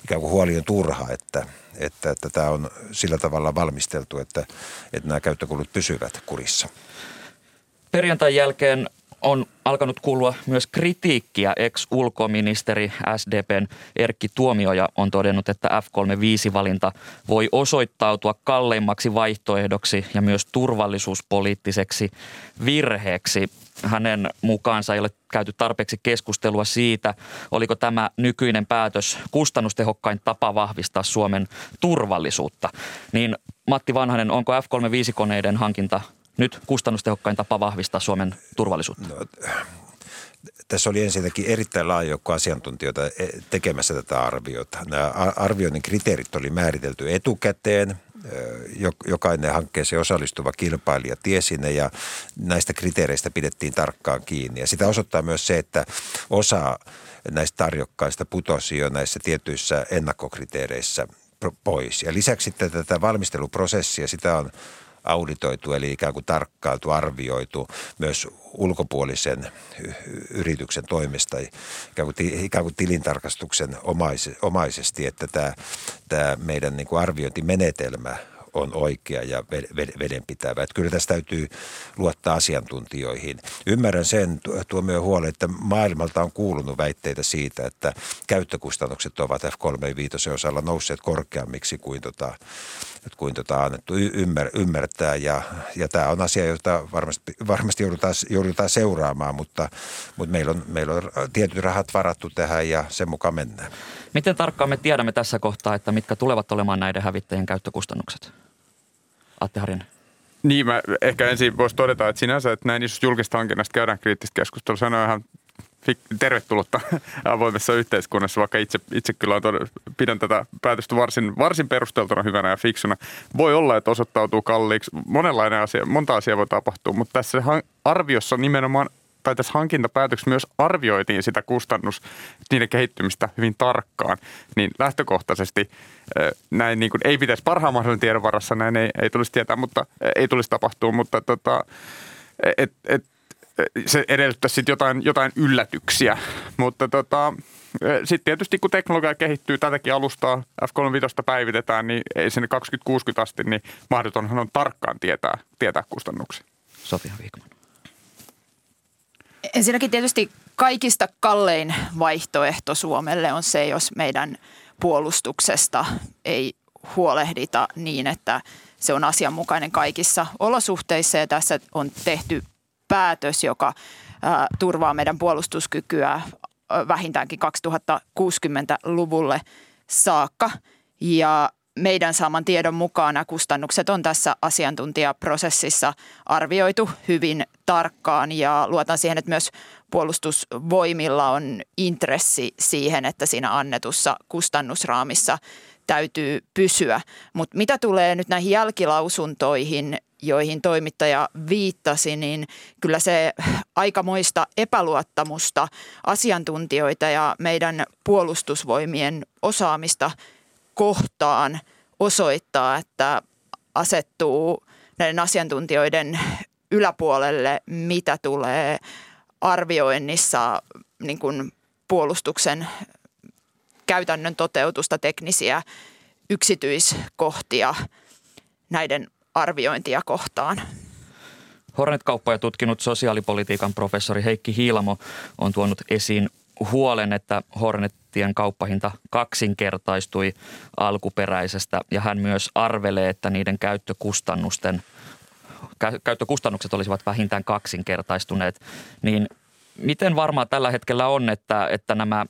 ikään kuin huoli on turha, että – että, että tämä on sillä tavalla valmisteltu, että, että nämä käyttökulut pysyvät kurissa. Perjantain jälkeen on alkanut kuulua myös kritiikkiä. Ex-ulkoministeri SDPn Erkki Tuomioja on todennut, että F-35-valinta voi osoittautua kalleimmaksi vaihtoehdoksi ja myös turvallisuuspoliittiseksi virheeksi. Hänen mukaansa ei ole käyty tarpeeksi keskustelua siitä, oliko tämä nykyinen päätös kustannustehokkain tapa vahvistaa Suomen turvallisuutta. Niin Matti Vanhanen, onko F-35-koneiden hankinta nyt kustannustehokkain tapa vahvistaa Suomen turvallisuutta? No, tässä oli ensinnäkin erittäin laaja joukko asiantuntijoita e, tekemässä tätä arviota. Nämä arvioinnin kriteerit oli määritelty etukäteen. Jokainen hankkeeseen osallistuva kilpailija tiesi ne ja näistä kriteereistä pidettiin tarkkaan kiinni. Ja sitä osoittaa myös se, että osa näistä tarjokkaista putosi jo näissä tietyissä ennakkokriteereissä pois. Ja lisäksi tätä valmisteluprosessia, sitä on auditoitu, eli ikään kuin tarkkailtu, arvioitu myös ulkopuolisen yrityksen toimesta, ikään kuin, ikään kuin tilintarkastuksen omaisesti, että tämä, tämä meidän niin kuin arviointimenetelmä on oikea ja vedenpitävä. Että kyllä tässä täytyy luottaa asiantuntijoihin. Ymmärrän sen tuomion huolen, että maailmalta on kuulunut väitteitä siitä, että käyttökustannukset ovat F-35 osalla nousseet korkeammiksi kuin, tota, kuin tota annettu ymmär, ymmärtää. Ja, ja tämä on asia, jota varmasti, varmasti joudutaan, joudutaan seuraamaan, mutta, mutta meillä, on, meillä on tietyt rahat varattu tähän ja sen mukaan mennään. Miten tarkkaan me tiedämme tässä kohtaa, että mitkä tulevat olemaan näiden hävittäjien käyttökustannukset? Atte Harjanne. Niin, mä ehkä ensin voisi todeta, että sinänsä, että näin isosta julkista hankinnasta käydään kriittistä keskustelua. Se on ihan tervetullutta avoimessa yhteiskunnassa, vaikka itse, itse kyllä on todella, pidän tätä päätöstä varsin, varsin perusteltuna, hyvänä ja fiksuna. Voi olla, että osoittautuu kalliiksi. Monenlainen asia, monta asiaa voi tapahtua, mutta tässä arviossa nimenomaan tai tässä hankintapäätöksessä myös arvioitiin sitä kustannus, niiden kehittymistä hyvin tarkkaan, niin lähtökohtaisesti näin niin kuin ei pitäisi parhaan mahdollisen tiedon varassa, näin ei, ei tulisi tietää, mutta ei tulisi tapahtua, mutta tota, et, et, se edellyttäisi sitten jotain, jotain yllätyksiä, mutta tota, sitten tietysti kun teknologia kehittyy, tätäkin alustaa F-35 päivitetään, niin ei sinne 2060 asti, niin mahdotonhan on tarkkaan tietää, tietää kustannuksia. Sofia Viikman. Ensinnäkin tietysti kaikista kallein vaihtoehto Suomelle on se, jos meidän puolustuksesta ei huolehdita niin, että se on asianmukainen kaikissa olosuhteissa ja tässä on tehty päätös, joka turvaa meidän puolustuskykyä vähintäänkin 2060-luvulle saakka. Ja meidän saaman tiedon mukaan nämä kustannukset on tässä asiantuntijaprosessissa arvioitu hyvin tarkkaan ja luotan siihen, että myös puolustusvoimilla on intressi siihen, että siinä annetussa kustannusraamissa täytyy pysyä. Mutta mitä tulee nyt näihin jälkilausuntoihin, joihin toimittaja viittasi, niin kyllä se aikamoista epäluottamusta asiantuntijoita ja meidän puolustusvoimien osaamista kohtaan osoittaa, että asettuu näiden asiantuntijoiden yläpuolelle, mitä tulee arvioinnissa niin kuin puolustuksen käytännön toteutusta, teknisiä yksityiskohtia näiden arviointia kohtaan. Hornet-kauppa ja tutkinut sosiaalipolitiikan professori Heikki Hiilamo on tuonut esiin huolen, että Hornettien kauppahinta kaksinkertaistui alkuperäisestä ja hän myös arvelee, että niiden käyttökustannusten käyttökustannukset olisivat vähintään kaksinkertaistuneet, niin miten varmaa tällä hetkellä on, että, että nämä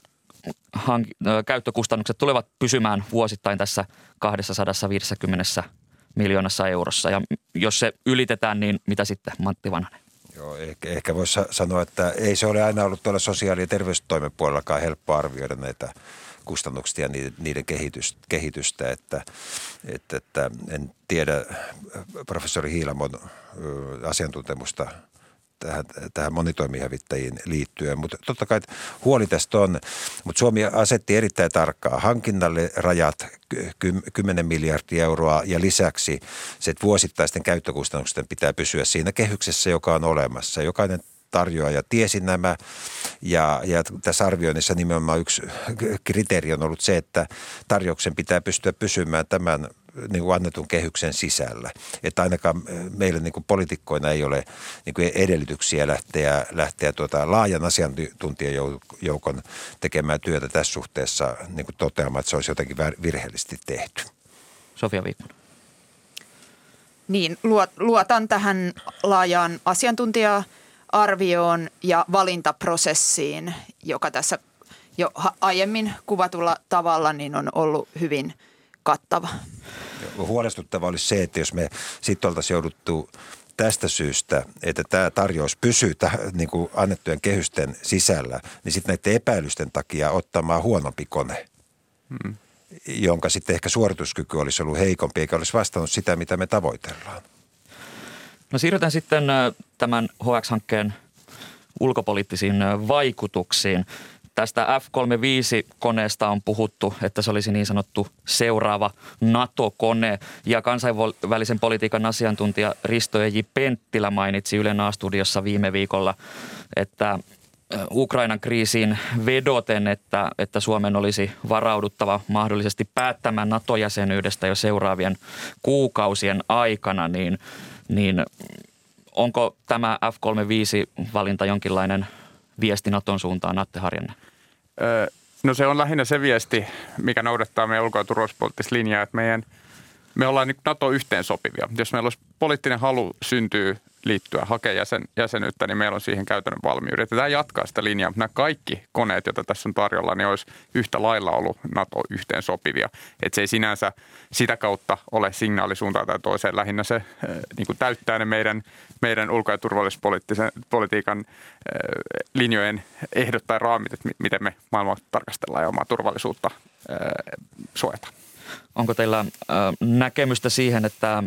hank- käyttökustannukset tulevat pysymään vuosittain tässä 250 miljoonassa eurossa. Ja jos se ylitetään, niin mitä sitten, Matti Vanhanen? Joo, ehkä, ehkä voisi sanoa, että ei se ole aina ollut tuolla sosiaali- ja terveystoimen puolellakaan helppo arvioida näitä kustannuksia ja niiden kehitystä, että, että, että en tiedä professori Hiilamon asiantuntemusta – tähän, tähän monitoimihävittäjiin liittyen. Mutta totta kai huoli tästä on, mutta Suomi asetti erittäin tarkkaa hankinnalle rajat 10 miljardia euroa ja lisäksi se, että vuosittaisten käyttökustannusten pitää pysyä siinä kehyksessä, joka on olemassa. Jokainen tarjoaja tiesi nämä ja, ja tässä arvioinnissa nimenomaan yksi kriteeri on ollut se, että tarjouksen pitää pystyä pysymään tämän niin kuin annetun kehyksen sisällä. Että ainakaan meillä niin kuin poliitikkoina ei ole niin kuin edellytyksiä lähteä, lähteä tuota laajan asiantuntijajoukon tekemään työtä tässä suhteessa niin kuin toteamaan, että se olisi jotenkin virheellisesti tehty. Sofia Viikman. Niin, luotan tähän laajaan asiantuntija-arvioon ja valintaprosessiin, joka tässä jo aiemmin kuvatulla tavalla niin on ollut hyvin kattava. Huolestuttava olisi se, että jos me sitten oltaisiin jouduttu tästä syystä, että tämä tarjous pysyy täh, niin kuin annettujen kehysten sisällä, niin sitten näiden epäilysten takia ottamaan huonompi kone, hmm. jonka sitten ehkä suorituskyky olisi ollut heikompi, eikä olisi vastannut sitä, mitä me tavoitellaan. No siirrytään sitten tämän HX-hankkeen ulkopoliittisiin vaikutuksiin. Tästä F-35-koneesta on puhuttu, että se olisi niin sanottu seuraava NATO-kone. Ja kansainvälisen politiikan asiantuntija Risto J. Penttilä mainitsi Ylen A-studiossa viime viikolla, että Ukrainan kriisiin vedoten, että, että Suomen olisi varauduttava mahdollisesti päättämään NATO-jäsenyydestä jo seuraavien kuukausien aikana, niin, niin onko tämä F-35-valinta jonkinlainen viesti Naton suuntaan, Natte Harjanne? No se on lähinnä se viesti, mikä noudattaa meidän ulko- ja turvallisuuspoliittista linjaa, että meidän, me ollaan niin NATO-yhteensopivia. Jos meillä olisi poliittinen halu syntyy liittyä, hakea jäsen, jäsenyyttä, niin meillä on siihen käytännön valmiudet. Tämä jatkaa sitä linjaa, mutta nämä kaikki koneet, joita tässä on tarjolla, niin olisi yhtä lailla ollut NATO yhteen sopivia. Että se ei sinänsä sitä kautta ole signaali suuntaan tai toiseen. Lähinnä se äh, niin kuin täyttää ne meidän, meidän ulko- ja turvallisuuspolitiikan äh, linjojen ehdot tai raamit, että miten me maailmaa tarkastellaan ja omaa turvallisuutta äh, suojataan. Onko teillä näkemystä siihen, että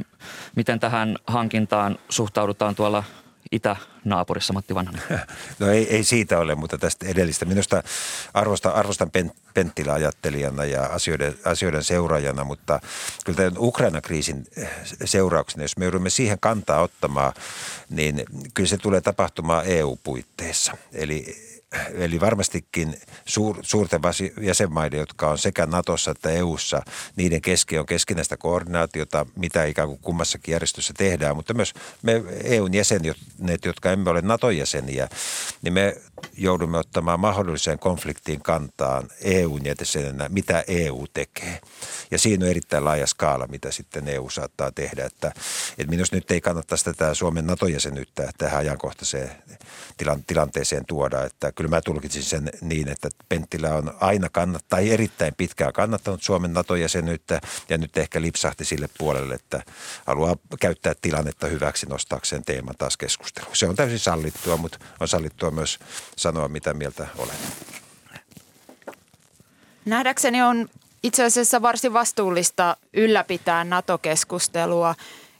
miten tähän hankintaan suhtaudutaan tuolla itänaapurissa, Matti Vanhanen? No ei, ei siitä ole, mutta tästä edellistä. Minusta arvostan, arvostan Penttilä ajattelijana ja asioiden, asioiden seuraajana, mutta kyllä tämän Ukraina-kriisin seurauksena, jos me joudumme siihen kantaa ottamaan, niin kyllä se tulee tapahtumaan EU-puitteissa. Eli eli varmastikin suur, suurten jäsenmaiden, jotka on sekä Natossa että EUssa, niiden keski on keskinäistä koordinaatiota, mitä ikään kuin kummassakin järjestössä tehdään, mutta myös me EUn jäsenet, jotka emme ole Naton jäseniä, niin me joudumme ottamaan mahdolliseen konfliktiin kantaan EUn jäsenenä, mitä EU tekee. Ja siinä on erittäin laaja skaala, mitä sitten EU saattaa tehdä. Että, että minusta nyt ei kannattaisi tätä Suomen NATO-jäsenyyttä tähän ajankohtaiseen tilanteeseen tuoda. Että kyllä mä tulkitsin sen niin, että Penttilä on aina kannattaa, tai erittäin pitkään kannattanut Suomen NATO-jäsenyyttä ja nyt ehkä lipsahti sille puolelle, että haluaa käyttää tilannetta hyväksi nostaakseen teeman taas keskusteluun. Se on täysin sallittua, mutta on sallittua myös sanoa, mitä mieltä olen. Nähdäkseni on itse asiassa varsin vastuullista ylläpitää NATO-keskustelua,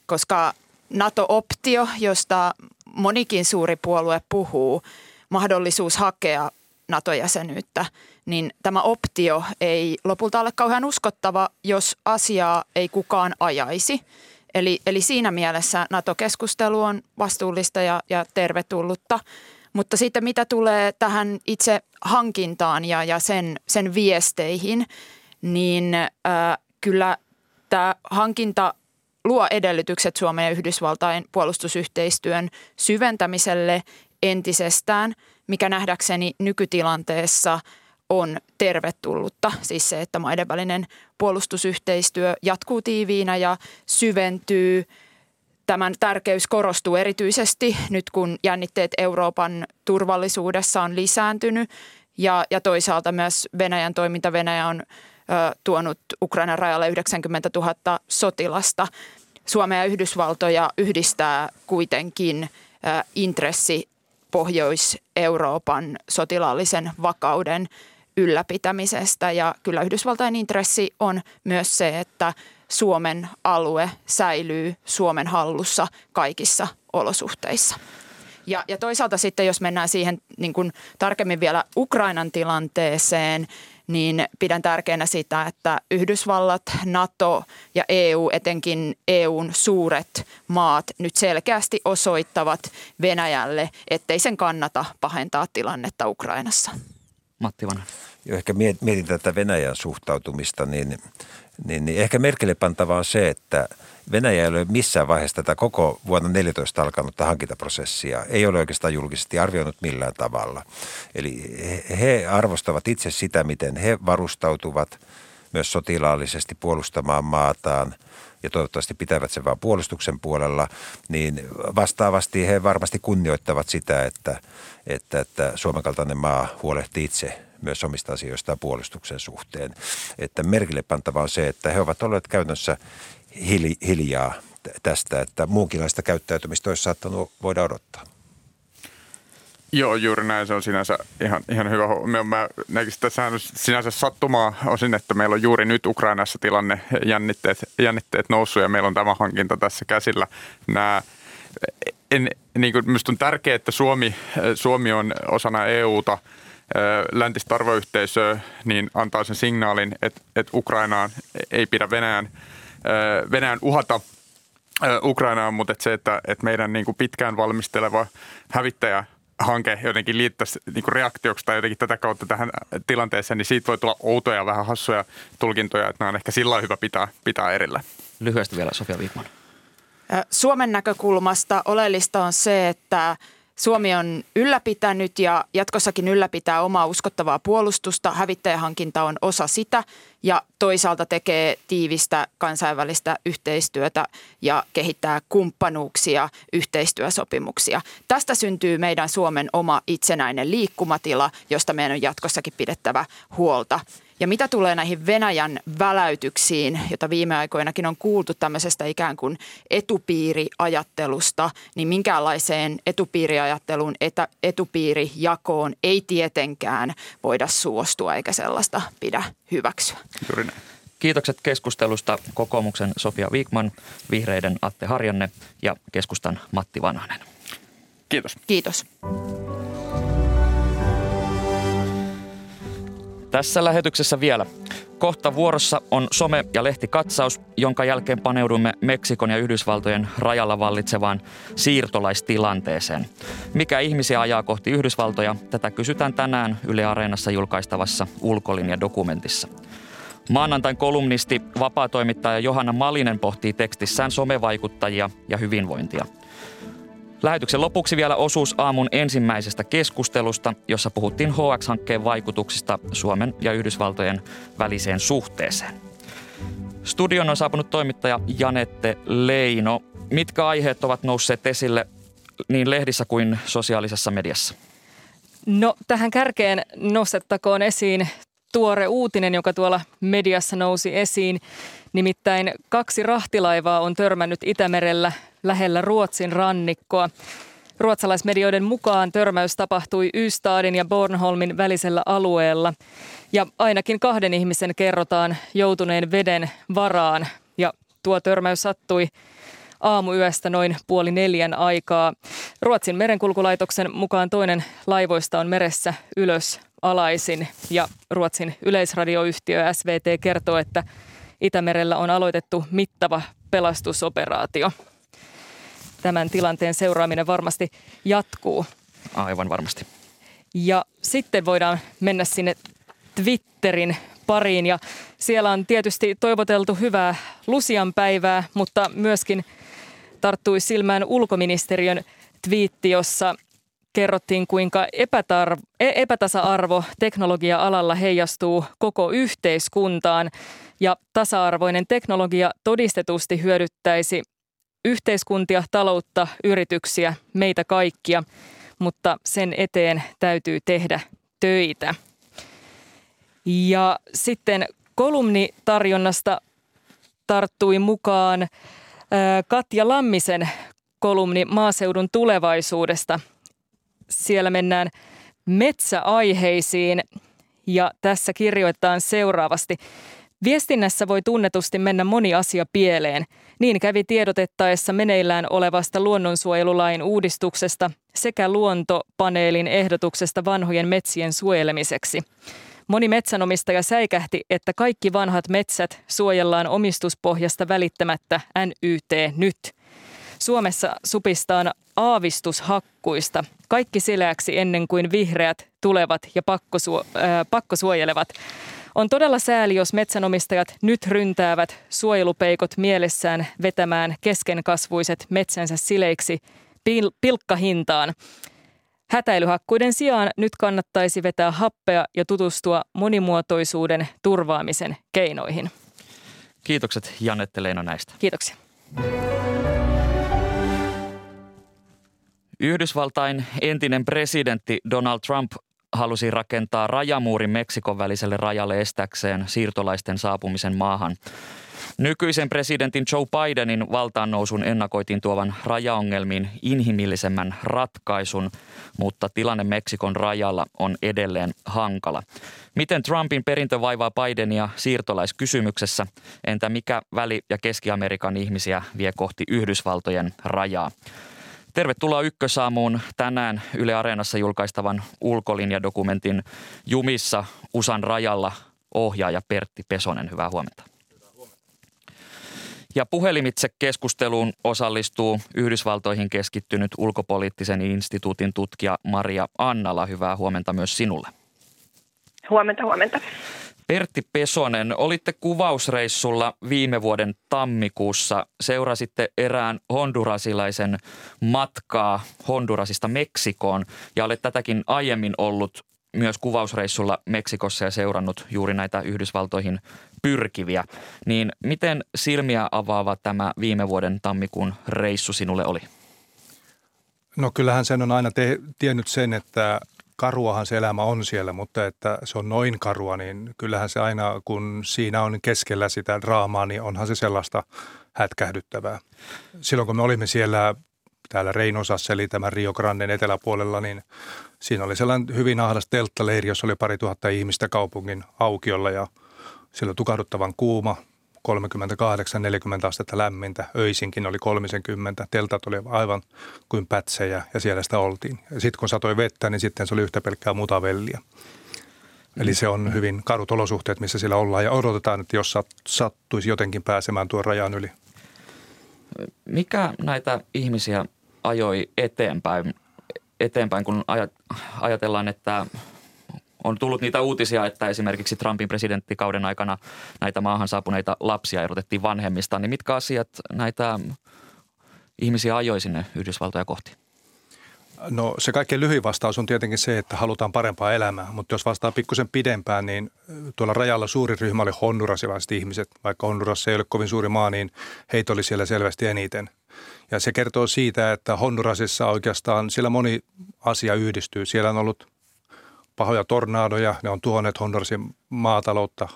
koska NATO-optio, josta monikin suuri puolue puhuu, mahdollisuus hakea NATO-jäsenyyttä, niin tämä optio ei lopulta ole kauhean uskottava, jos asiaa ei kukaan ajaisi. Eli, eli siinä mielessä NATO-keskustelu on vastuullista ja, ja tervetullutta. Mutta sitten mitä tulee tähän itse hankintaan ja, ja sen, sen viesteihin, niin äh, kyllä tämä hankinta luo edellytykset Suomen ja Yhdysvaltain puolustusyhteistyön syventämiselle entisestään, mikä nähdäkseni nykytilanteessa on tervetullutta. Siis se, että maiden välinen puolustusyhteistyö jatkuu tiiviinä ja syventyy. Tämän tärkeys korostuu erityisesti nyt, kun jännitteet Euroopan turvallisuudessa on lisääntynyt ja, ja toisaalta myös Venäjän toiminta. Venäjä on tuonut Ukrainan rajalle 90 000 sotilasta. Suomea ja Yhdysvaltoja yhdistää kuitenkin intressi Pohjois-Euroopan sotilaallisen vakauden ylläpitämisestä. Ja kyllä Yhdysvaltain intressi on myös se, että Suomen alue säilyy Suomen hallussa kaikissa olosuhteissa. Ja, ja toisaalta sitten, jos mennään siihen niin kuin tarkemmin vielä Ukrainan tilanteeseen, niin pidän tärkeänä sitä, että Yhdysvallat, NATO ja EU, etenkin EUn suuret maat nyt selkeästi osoittavat Venäjälle, ettei sen kannata pahentaa tilannetta Ukrainassa. Matti Vanha. Jo ehkä mietin tätä Venäjän suhtautumista, niin, niin, niin ehkä merkille pantavaa on se, että – Venäjä ei ole missään vaiheessa tätä koko vuonna 14 alkanutta hankintaprosessia, ei ole oikeastaan julkisesti arvioinut millään tavalla. Eli he arvostavat itse sitä, miten he varustautuvat myös sotilaallisesti puolustamaan maataan ja toivottavasti pitävät sen vain puolustuksen puolella, niin vastaavasti he varmasti kunnioittavat sitä, että, että, että Suomen kaltainen maa huolehtii itse myös omista asioistaan puolustuksen suhteen. Että merkille pantava on se, että he ovat olleet käytännössä hiljaa tästä, että muunkinlaista käyttäytymistä olisi saattanut voida odottaa. Joo, juuri näin. Se on sinänsä ihan, ihan hyvä huomio. Mä näkisin tässä sinänsä sattumaa osin, että meillä on juuri nyt Ukrainassa tilanne jännitteet, jännitteet noussut ja meillä on tämä hankinta tässä käsillä. Nämä, en, niin kuin, on tärkeää, että Suomi, Suomi on osana EUta läntistä arvoyhteisöä, niin antaa sen signaalin, että, että Ukrainaan ei pidä Venäjän – Venäjän uhata Ukrainaan, mutta että se, että, että meidän niin kuin pitkään valmisteleva hävittäjä hanke jotenkin liittäisi niin reaktioksi tai jotenkin tätä kautta tähän tilanteeseen, niin siitä voi tulla outoja vähän hassuja tulkintoja, että nämä on ehkä sillä hyvä pitää, pitää erillä. Lyhyesti vielä Sofia Viikman. Suomen näkökulmasta oleellista on se, että Suomi on ylläpitänyt ja jatkossakin ylläpitää omaa uskottavaa puolustusta. Hävittäjähankinta on osa sitä ja toisaalta tekee tiivistä kansainvälistä yhteistyötä ja kehittää kumppanuuksia, yhteistyösopimuksia. Tästä syntyy meidän Suomen oma itsenäinen liikkumatila, josta meidän on jatkossakin pidettävä huolta. Ja mitä tulee näihin Venäjän väläytyksiin, jota viime aikoinakin on kuultu tämmöisestä ikään kuin etupiiriajattelusta, niin minkäänlaiseen etupiiriajatteluun, etä, etupiirijakoon ei tietenkään voida suostua eikä sellaista pidä hyväksyä. Juuri näin. Kiitokset keskustelusta kokoomuksen Sofia Viikman, vihreiden Atte Harjanne ja keskustan Matti Vanhanen. Kiitos. Kiitos. Tässä lähetyksessä vielä. Kohta vuorossa on some- ja lehtikatsaus, jonka jälkeen paneudumme Meksikon ja Yhdysvaltojen rajalla vallitsevaan siirtolaistilanteeseen. Mikä ihmisiä ajaa kohti Yhdysvaltoja? Tätä kysytään tänään Yle Areenassa julkaistavassa ulkolinja-dokumentissa. Maanantain kolumnisti, vapaatoimittaja Johanna Malinen pohtii tekstissään somevaikuttajia ja hyvinvointia – Lähetyksen lopuksi vielä osuus aamun ensimmäisestä keskustelusta, jossa puhuttiin HX-hankkeen vaikutuksista Suomen ja Yhdysvaltojen väliseen suhteeseen. Studion on saapunut toimittaja Janette Leino. Mitkä aiheet ovat nousseet esille niin lehdissä kuin sosiaalisessa mediassa? No tähän kärkeen nostettakoon esiin tuore uutinen, joka tuolla mediassa nousi esiin. Nimittäin kaksi rahtilaivaa on törmännyt Itämerellä lähellä Ruotsin rannikkoa. Ruotsalaismedioiden mukaan törmäys tapahtui Ystadin ja Bornholmin välisellä alueella ja ainakin kahden ihmisen kerrotaan joutuneen veden varaan ja tuo törmäys sattui aamuyöstä noin puoli neljän aikaa. Ruotsin merenkulkulaitoksen mukaan toinen laivoista on meressä ylös alaisin ja Ruotsin yleisradioyhtiö SVT kertoo, että Itämerellä on aloitettu mittava pelastusoperaatio tämän tilanteen seuraaminen varmasti jatkuu. Aivan varmasti. Ja sitten voidaan mennä sinne Twitterin pariin ja siellä on tietysti toivoteltu hyvää Lusian päivää, mutta myöskin tarttui silmään ulkoministeriön twiitti, jossa kerrottiin, kuinka epätar- e-, epätasa-arvo teknologia-alalla heijastuu koko yhteiskuntaan ja tasa-arvoinen teknologia todistetusti hyödyttäisi yhteiskuntia, taloutta, yrityksiä, meitä kaikkia, mutta sen eteen täytyy tehdä töitä. Ja sitten kolumnitarjonnasta tarttui mukaan Katja Lammisen kolumni maaseudun tulevaisuudesta. Siellä mennään metsäaiheisiin ja tässä kirjoitetaan seuraavasti. Viestinnässä voi tunnetusti mennä moni asia pieleen. Niin kävi tiedotettaessa meneillään olevasta luonnonsuojelulain uudistuksesta sekä luontopaneelin ehdotuksesta vanhojen metsien suojelemiseksi. Moni metsänomistaja säikähti, että kaikki vanhat metsät suojellaan omistuspohjasta välittämättä NYT nyt. Suomessa supistaan aavistushakkuista. Kaikki sileäksi ennen kuin vihreät tulevat ja pakkosuo, äh, pakkosuojelevat. On todella sääli, jos metsänomistajat nyt ryntäävät suojelupeikot mielessään vetämään keskenkasvuiset metsänsä sileiksi pil- pilkkahintaan. Hätäilyhakkuiden sijaan nyt kannattaisi vetää happea ja tutustua monimuotoisuuden turvaamisen keinoihin. Kiitokset Janette Leino näistä. Kiitoksia. Yhdysvaltain entinen presidentti Donald Trump halusi rakentaa rajamuurin Meksikon väliselle rajalle estäkseen siirtolaisten saapumisen maahan. Nykyisen presidentin Joe Bidenin valtaan nousun ennakoitiin tuovan rajaongelmiin inhimillisemmän ratkaisun, mutta tilanne Meksikon rajalla on edelleen hankala. Miten Trumpin perintö vaivaa Bidenia siirtolaiskysymyksessä? Entä mikä Väli- ja Keski-Amerikan ihmisiä vie kohti Yhdysvaltojen rajaa? Tervetuloa Ykkösaamuun tänään Yle Areenassa julkaistavan ulkolinjadokumentin Jumissa USAn rajalla ohjaaja Pertti Pesonen. Hyvää huomenta. Ja puhelimitse keskusteluun osallistuu Yhdysvaltoihin keskittynyt ulkopoliittisen instituutin tutkija Maria Annala. Hyvää huomenta myös sinulle. Huomenta, huomenta. Pertti Pesonen, olitte kuvausreissulla viime vuoden tammikuussa. Seurasitte erään hondurasilaisen matkaa Hondurasista Meksikoon ja olet tätäkin aiemmin ollut myös kuvausreissulla Meksikossa ja seurannut juuri näitä Yhdysvaltoihin pyrkiviä. Niin miten silmiä avaava tämä viime vuoden tammikuun reissu sinulle oli? No kyllähän sen on aina te- tiennyt sen, että karuahan se elämä on siellä, mutta että se on noin karua, niin kyllähän se aina, kun siinä on keskellä sitä draamaa, niin onhan se sellaista hätkähdyttävää. Silloin kun me olimme siellä täällä Reinosassa, eli tämän Rio Granden eteläpuolella, niin siinä oli sellainen hyvin ahdas telttaleiri, jossa oli pari tuhatta ihmistä kaupungin aukiolla ja siellä tukahduttavan kuuma, 38-40 astetta lämmintä, öisinkin oli 30, teltat oli aivan kuin pätsejä ja siellä sitä oltiin. Sitten kun satoi vettä, niin sitten se oli yhtä pelkkää mutavellia. Eli se on hyvin karut olosuhteet, missä siellä ollaan ja odotetaan, että jos sattuisi jotenkin pääsemään tuon rajan yli. Mikä näitä ihmisiä ajoi eteenpäin, eteenpäin kun ajatellaan, että on tullut niitä uutisia, että esimerkiksi Trumpin presidenttikauden aikana näitä maahan saapuneita lapsia erotettiin vanhemmista. Niin mitkä asiat näitä ihmisiä ajoi sinne Yhdysvaltoja kohti? No se kaikkein lyhyin vastaus on tietenkin se, että halutaan parempaa elämää, mutta jos vastaa pikkusen pidempään, niin tuolla rajalla suuri ryhmä oli hondurasilaiset ihmiset. Vaikka Honduras ei ole kovin suuri maa, niin heitä oli siellä selvästi eniten. Ja se kertoo siitä, että Hondurasissa oikeastaan siellä moni asia yhdistyy. Siellä on ollut pahoja tornaadoja, ne on tuoneet Hondurasin maataloutta,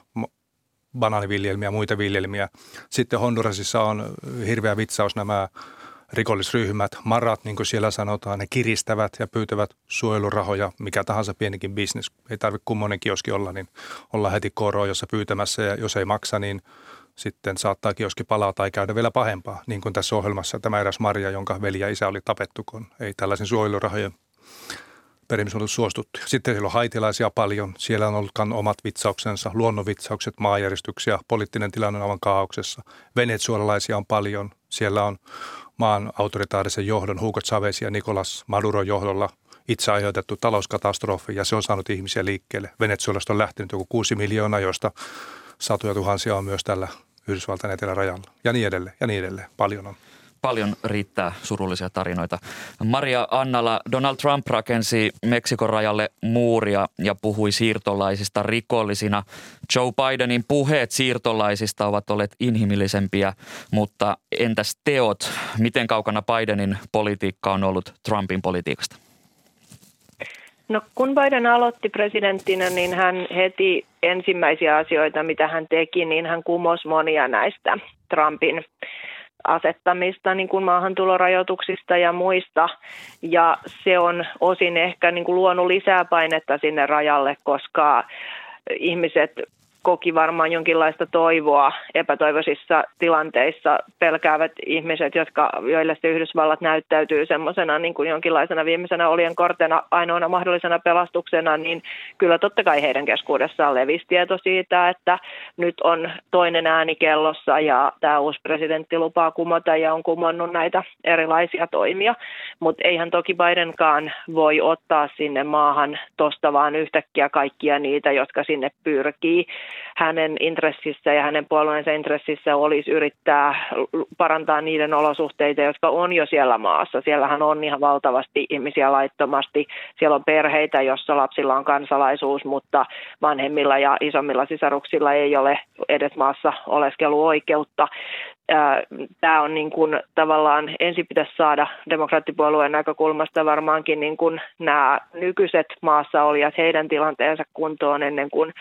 banaaniviljelmiä ja muita viljelmiä. Sitten Hondurasissa on hirveä vitsaus nämä rikollisryhmät, marat, niin kuin siellä sanotaan, ne kiristävät ja pyytävät suojelurahoja, mikä tahansa pienikin bisnes. Ei tarvitse kummonen kioski olla, niin olla heti koroa, jossa pyytämässä ja jos ei maksa, niin sitten saattaa kioski palaa tai käydä vielä pahempaa, niin kuin tässä ohjelmassa tämä eräs Maria, jonka veli ja isä oli tapettu, kun ei tällaisen suojelurahojen perimis ollut suostuttu. Sitten siellä on haitilaisia paljon. Siellä on ollut omat vitsauksensa, luonnonvitsaukset, maanjäristyksiä, poliittinen tilanne on aivan kaauksessa. Venezuelalaisia on paljon. Siellä on maan autoritaarisen johdon Hugo Chavez ja Nicolas Maduro johdolla itse aiheutettu talouskatastrofi ja se on saanut ihmisiä liikkeelle. Venezuelasta on lähtenyt joku kuusi miljoonaa, joista satoja tuhansia on myös tällä Yhdysvaltain etelärajalla ja niin edelleen ja niin edelleen. Paljon on paljon riittää surullisia tarinoita. Maria Annala, Donald Trump rakensi Meksikon rajalle muuria ja puhui siirtolaisista rikollisina. Joe Bidenin puheet siirtolaisista ovat olleet inhimillisempiä, mutta entäs teot? Miten kaukana Bidenin politiikka on ollut Trumpin politiikasta? No kun Biden aloitti presidenttinä, niin hän heti ensimmäisiä asioita, mitä hän teki, niin hän kumosi monia näistä Trumpin asettamista niin kuin maahantulorajoituksista ja muista. Ja se on osin ehkä niin kuin luonut lisää painetta sinne rajalle, koska ihmiset koki varmaan jonkinlaista toivoa epätoivoisissa tilanteissa. Pelkäävät ihmiset, jotka, joille se Yhdysvallat näyttäytyy semmoisena niin kuin jonkinlaisena viimeisenä olien kortena ainoana mahdollisena pelastuksena, niin kyllä totta kai heidän keskuudessaan levisi tieto siitä, että nyt on toinen ääni kellossa ja tämä uusi presidentti lupaa kumota ja on kumonnut näitä erilaisia toimia. Mutta eihän toki Bidenkaan voi ottaa sinne maahan tuosta vaan yhtäkkiä kaikkia niitä, jotka sinne pyrkii hänen intressissä ja hänen puolueensa intressissä olisi yrittää parantaa niiden olosuhteita, jotka on jo siellä maassa. Siellähän on ihan valtavasti ihmisiä laittomasti. Siellä on perheitä, jossa lapsilla on kansalaisuus, mutta vanhemmilla ja isommilla sisaruksilla ei ole edes maassa oleskeluoikeutta tämä on niin kuin tavallaan ensin pitäisi saada demokraattipuolueen näkökulmasta varmaankin niin kuin nämä nykyiset maassa olijat heidän tilanteensa kuntoon ennen kuin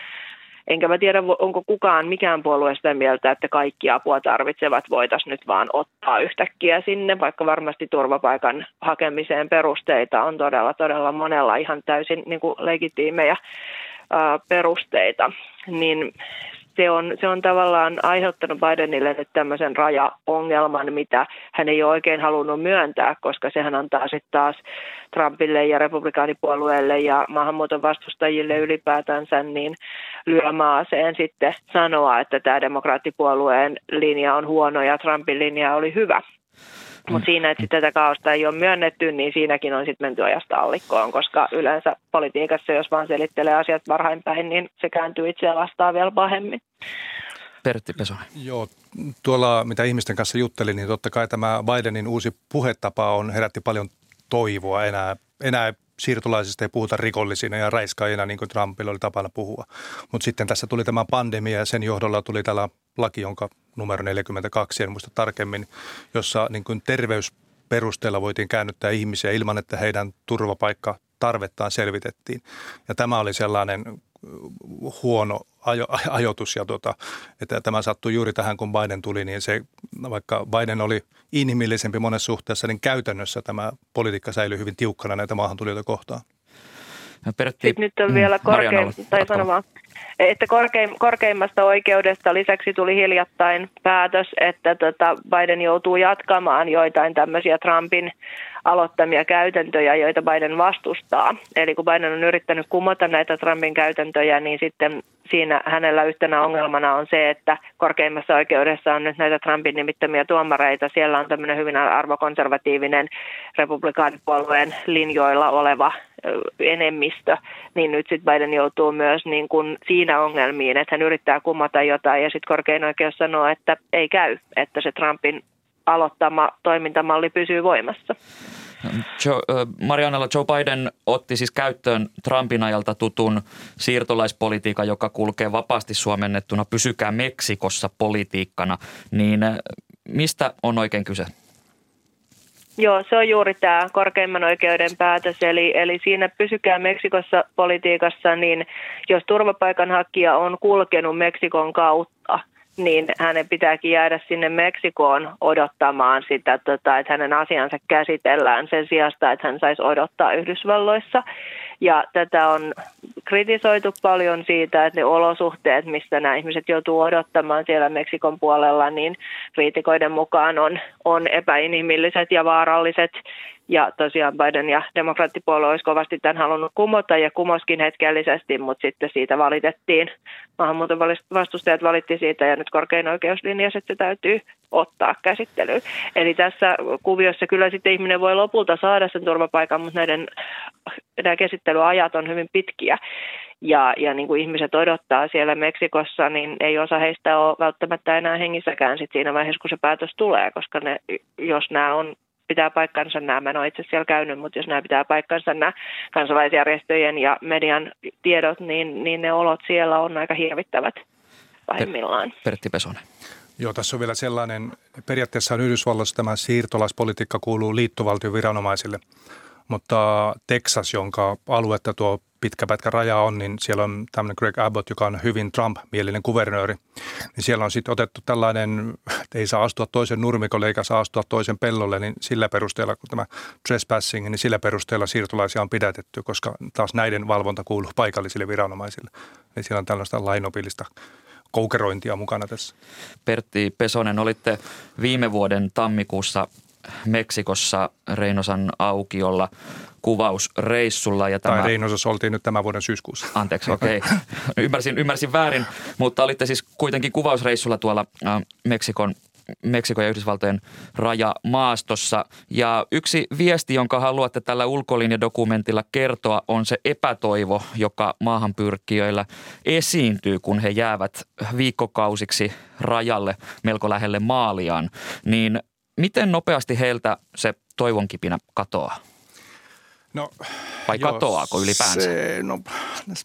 Enkä mä tiedä, onko kukaan, mikään puolue sitä mieltä, että kaikki apua tarvitsevat voitaisiin nyt vaan ottaa yhtäkkiä sinne, vaikka varmasti turvapaikan hakemiseen perusteita on todella, todella monella ihan täysin niin kuin legitiimejä perusteita, niin se on, se on tavallaan aiheuttanut Bidenille nyt tämmöisen rajaongelman, mitä hän ei ole oikein halunnut myöntää, koska sehän antaa sitten taas Trumpille ja republikaanipuolueelle ja maahanmuuton vastustajille ylipäätänsä niin lyö maaseen sitten sanoa, että tämä demokraattipuolueen linja on huono ja Trumpin linja oli hyvä. Mutta siinä, että tätä kaosta ei ole myönnetty, niin siinäkin on sitten menty ajasta allikkoon, koska yleensä politiikassa, jos vaan selittelee asiat varhain päin, niin se kääntyy itseä vastaan vielä pahemmin. Pertti Pesonen. Joo, tuolla mitä ihmisten kanssa juttelin, niin totta kai tämä Bidenin uusi puhetapa on herätti paljon toivoa. Enää, enää siirtolaisista ei puhuta rikollisina ja raiskaajina, niin kuin Trumpilla oli tapana puhua. Mutta sitten tässä tuli tämä pandemia ja sen johdolla tuli tällä laki, jonka numero 42, en muista tarkemmin, jossa niin kuin terveysperusteella voitiin käännyttää ihmisiä ilman, että heidän turvapaikka tarvettaan selvitettiin. Ja tämä oli sellainen huono ajo, ajoitus ja tota, että tämä sattui juuri tähän, kun Biden tuli, niin se, vaikka Biden oli inhimillisempi monessa suhteessa, niin käytännössä tämä politiikka säilyi hyvin tiukkana näitä maahantulijoita kohtaan. Pertti, Sitten nyt on vielä mm, korkein, tai sanomaan, että korkein, korkeimmasta oikeudesta lisäksi tuli hiljattain päätös, että tota Biden joutuu jatkamaan joitain tämmöisiä Trumpin aloittamia käytäntöjä, joita Biden vastustaa. Eli kun Biden on yrittänyt kumota näitä Trumpin käytäntöjä, niin sitten siinä hänellä yhtenä ongelmana on se, että korkeimmassa oikeudessa on nyt näitä Trumpin nimittämiä tuomareita. Siellä on tämmöinen hyvin arvokonservatiivinen republikaanipuolueen linjoilla oleva enemmistö, niin nyt sitten Biden joutuu myös niin kuin siinä ongelmiin, että hän yrittää kumota jotain ja sitten korkein oikeus sanoo, että ei käy, että se Trumpin aloittama toimintamalli pysyy voimassa. Marianella Joe Biden otti siis käyttöön Trumpin ajalta tutun siirtolaispolitiikan, joka kulkee vapaasti suomennettuna pysykää Meksikossa politiikkana. Niin mistä on oikein kyse? Joo, se on juuri tämä korkeimman oikeuden päätös. Eli, eli siinä pysykää Meksikossa politiikassa, niin jos turvapaikanhakija on kulkenut Meksikon kautta – niin hänen pitääkin jäädä sinne Meksikoon odottamaan sitä, tota, että hänen asiansa käsitellään sen sijasta, että hän saisi odottaa Yhdysvalloissa. Ja tätä on kritisoitu paljon siitä, että ne olosuhteet, mistä nämä ihmiset joutuu odottamaan siellä Meksikon puolella, niin kriitikoiden mukaan on, on epäinhimilliset ja vaaralliset. Ja tosiaan Biden ja demokraattipuolue olisi kovasti tämän halunnut kumota ja kumoskin hetkellisesti, mutta sitten siitä valitettiin. Maahanmuuton vastustajat valitti siitä ja nyt korkein oikeus linjasi, että se täytyy ottaa käsittelyyn. Eli tässä kuviossa kyllä sitten ihminen voi lopulta saada sen turvapaikan, mutta näiden, nämä käsittelyajat on hyvin pitkiä. Ja, ja niin kuin ihmiset odottaa siellä Meksikossa, niin ei osa heistä ole välttämättä enää hengissäkään sit siinä vaiheessa, kun se päätös tulee, koska ne, jos nämä on pitää paikkansa nämä, mä en ole itse siellä käynyt, mutta jos nämä pitää paikkansa nämä kansalaisjärjestöjen ja median tiedot, niin, niin ne olot siellä on aika hirvittävät pahimmillaan. Pertti Pesonen. Joo, tässä on vielä sellainen, periaatteessa Yhdysvalloissa tämä siirtolaispolitiikka kuuluu liittovaltion viranomaisille, mutta Texas, jonka aluetta tuo pitkä pätkä raja on, niin siellä on tämmöinen Greg Abbott, joka on hyvin Trump-mielinen kuvernööri. Niin siellä on sitten otettu tällainen, että ei saa astua toisen nurmikolle eikä saa astua toisen pellolle, niin sillä perusteella, kun tämä trespassing, niin sillä perusteella siirtolaisia on pidätetty, koska taas näiden valvonta kuuluu paikallisille viranomaisille. Eli siellä on tällaista lainopillista koukerointia mukana tässä. Pertti Pesonen, olitte viime vuoden tammikuussa Meksikossa Reinosan aukiolla kuvausreissulla. Ja tämä... Tai Reinosassa oltiin nyt tämän vuoden syyskuussa. Anteeksi, okei. Okay. ymmärsin, ymmärsin väärin, mutta olitte siis kuitenkin kuvausreissulla tuolla äh, Meksikon Meksikon ja Yhdysvaltojen rajamaastossa. Ja yksi viesti, jonka haluatte tällä ulkolinjadokumentilla kertoa, on se epätoivo, joka maahanpyrkijöillä esiintyy, kun he jäävät viikkokausiksi rajalle melko lähelle maaliaan. Niin miten nopeasti heiltä se toivonkipinä katoaa? No, Vai joo, katoaako ylipäänsä? Se, no,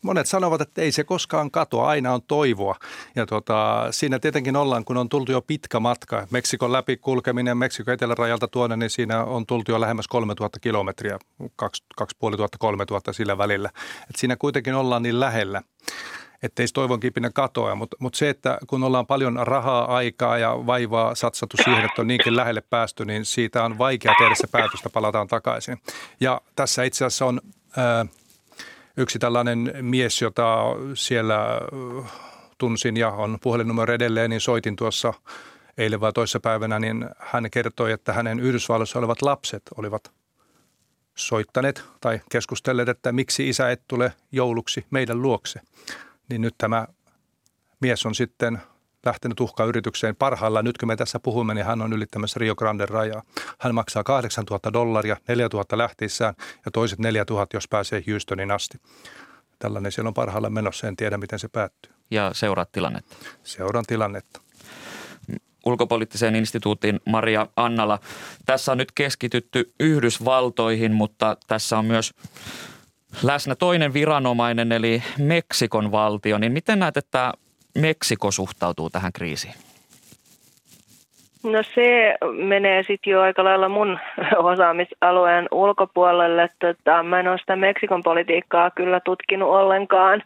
monet sanovat, että ei se koskaan katoa, aina on toivoa. Ja tuota, siinä tietenkin ollaan, kun on tultu jo pitkä matka. Meksikon läpi kulkeminen Meksikon etelärajalta tuonne, niin siinä on tultu jo lähemmäs 3000 kilometriä, 2500-3000 sillä välillä. Et siinä kuitenkin ollaan niin lähellä ettei se toivon kipinä katoa. Mutta mut se, että kun ollaan paljon rahaa, aikaa ja vaivaa satsattu siihen, että on niinkin lähelle päästy, niin siitä on vaikea tehdä se päätöstä, palataan takaisin. Ja tässä itse asiassa on ää, yksi tällainen mies, jota siellä tunsin ja on puhelinnumero edelleen, niin soitin tuossa eilen vai toissapäivänä, niin hän kertoi, että hänen Yhdysvalloissa olevat lapset olivat soittaneet tai keskustelleet, että miksi isä et tule jouluksi meidän luokse niin nyt tämä mies on sitten lähtenyt uhkayritykseen. Parhaillaan, nyt kun me tässä puhumme, niin hän on ylittämässä Rio Grande rajaa. Hän maksaa 8000 dollaria, 4000 lähtiessään ja toiset 4000, jos pääsee Houstonin asti. Tällainen siellä on parhaillaan menossa, en tiedä miten se päättyy. Ja seuraat tilannetta. Seuraan tilannetta ulkopoliittiseen instituutin Maria Annala. Tässä on nyt keskitytty Yhdysvaltoihin, mutta tässä on myös läsnä toinen viranomainen eli Meksikon valtio. Niin miten näet, että Meksiko suhtautuu tähän kriisiin? No se menee sitten jo aika lailla mun osaamisalueen ulkopuolelle. Tota, mä en ole sitä Meksikon politiikkaa kyllä tutkinut ollenkaan.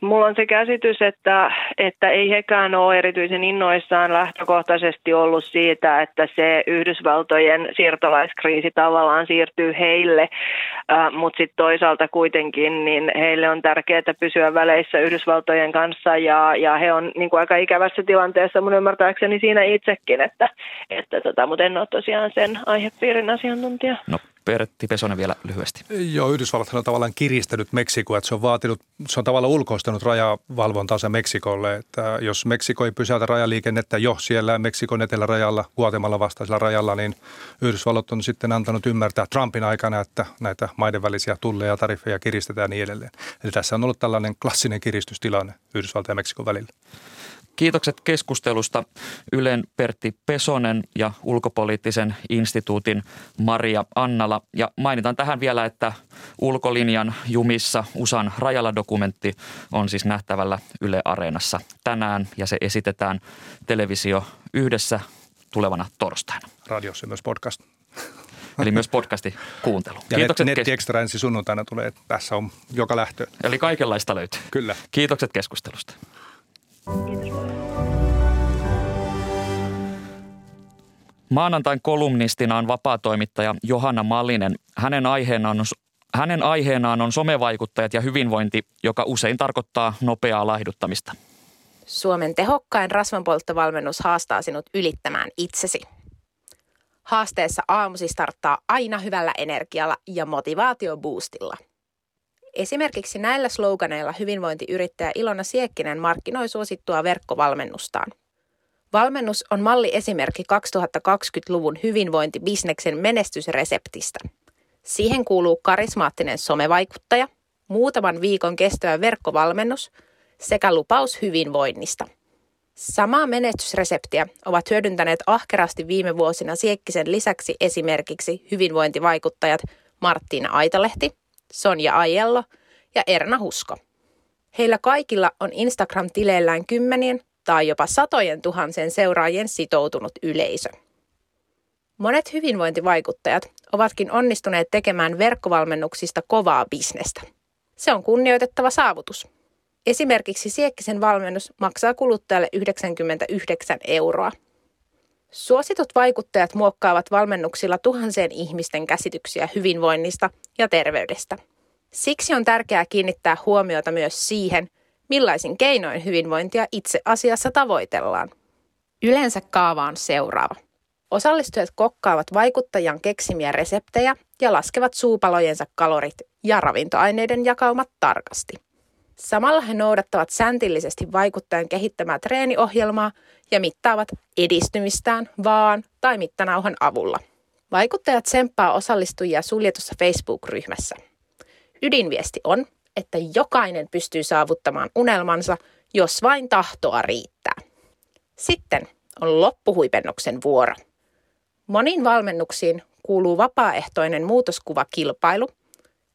Mulla on se käsitys, että, että ei hekään ole erityisen innoissaan lähtökohtaisesti ollut siitä, että se Yhdysvaltojen siirtolaiskriisi tavallaan siirtyy heille, äh, mutta sitten toisaalta kuitenkin niin heille on tärkeää pysyä väleissä Yhdysvaltojen kanssa ja, ja he on niin kuin aika ikävässä tilanteessa mun ymmärtääkseni siinä itsekin, että että tota, mutta en ole tosiaan sen aihepiirin asiantuntija. No Pertti Pesonen vielä lyhyesti. Joo, Yhdysvallat on tavallaan kiristänyt Meksikoa, että se on vaatinut, se on tavallaan ulkoistanut rajavalvontansa Meksikolle, että jos Meksiko ei pysäytä rajaliikennettä jo siellä Meksikon etelärajalla, Guatemala vastaisella rajalla, niin Yhdysvallat on sitten antanut ymmärtää Trumpin aikana, että näitä maiden välisiä tulleja ja tariffeja kiristetään ja niin edelleen. Eli tässä on ollut tällainen klassinen kiristystilanne Yhdysvaltain ja Meksikon välillä. Kiitokset keskustelusta Ylen Pertti Pesonen ja ulkopoliittisen instituutin Maria Annala. Ja mainitan tähän vielä, että ulkolinjan jumissa USAn rajalla-dokumentti on siis nähtävällä Yle Areenassa tänään ja se esitetään televisio yhdessä tulevana torstaina. Radiossa myös podcast. Eli myös podcasti kuuntelu. Ja Kiitokset net, Extra ensi sunnuntaina tulee. Tässä on joka lähtö. Eli kaikenlaista löytyy. Kyllä. Kiitokset keskustelusta. Kiitos Maanantain kolumnistina on vapaatoimittaja Johanna Malinen. Hänen aiheenaan on hänen aiheenaan on somevaikuttajat ja hyvinvointi, joka usein tarkoittaa nopeaa laihduttamista. Suomen tehokkain rasvanpolttovalmennus haastaa sinut ylittämään itsesi. Haasteessa aamusi starttaa aina hyvällä energialla ja motivaatioboostilla. Esimerkiksi näillä sloganeilla hyvinvointiyrittäjä Ilona Siekkinen markkinoi suosittua verkkovalmennustaan. Valmennus on malli esimerkki 2020-luvun hyvinvointibisneksen menestysreseptistä. Siihen kuuluu karismaattinen somevaikuttaja, muutaman viikon kestävä verkkovalmennus sekä lupaus hyvinvoinnista. Samaa menestysreseptiä ovat hyödyntäneet ahkerasti viime vuosina Siekkisen lisäksi esimerkiksi hyvinvointivaikuttajat Marttiina Aitalehti, Sonja Aiello ja Erna Husko. Heillä kaikilla on Instagram-tileillään kymmenien tai jopa satojen tuhansien seuraajien sitoutunut yleisö. Monet hyvinvointivaikuttajat ovatkin onnistuneet tekemään verkkovalmennuksista kovaa bisnestä. Se on kunnioitettava saavutus. Esimerkiksi Siekkisen valmennus maksaa kuluttajalle 99 euroa. Suositut vaikuttajat muokkaavat valmennuksilla tuhansien ihmisten käsityksiä hyvinvoinnista ja terveydestä. Siksi on tärkeää kiinnittää huomiota myös siihen, millaisin keinoin hyvinvointia itse asiassa tavoitellaan. Yleensä kaava on seuraava. Osallistujat kokkaavat vaikuttajan keksimiä reseptejä ja laskevat suupalojensa kalorit ja ravintoaineiden jakaumat tarkasti. Samalla he noudattavat säntillisesti vaikuttajan kehittämää treeniohjelmaa ja mittaavat edistymistään vaan tai mittanauhan avulla. Vaikuttajat tsemppaa osallistujia suljetussa Facebook-ryhmässä. Ydinviesti on, että jokainen pystyy saavuttamaan unelmansa, jos vain tahtoa riittää. Sitten on loppuhuipennuksen vuoro. Moniin valmennuksiin kuuluu vapaaehtoinen muutoskuvakilpailu,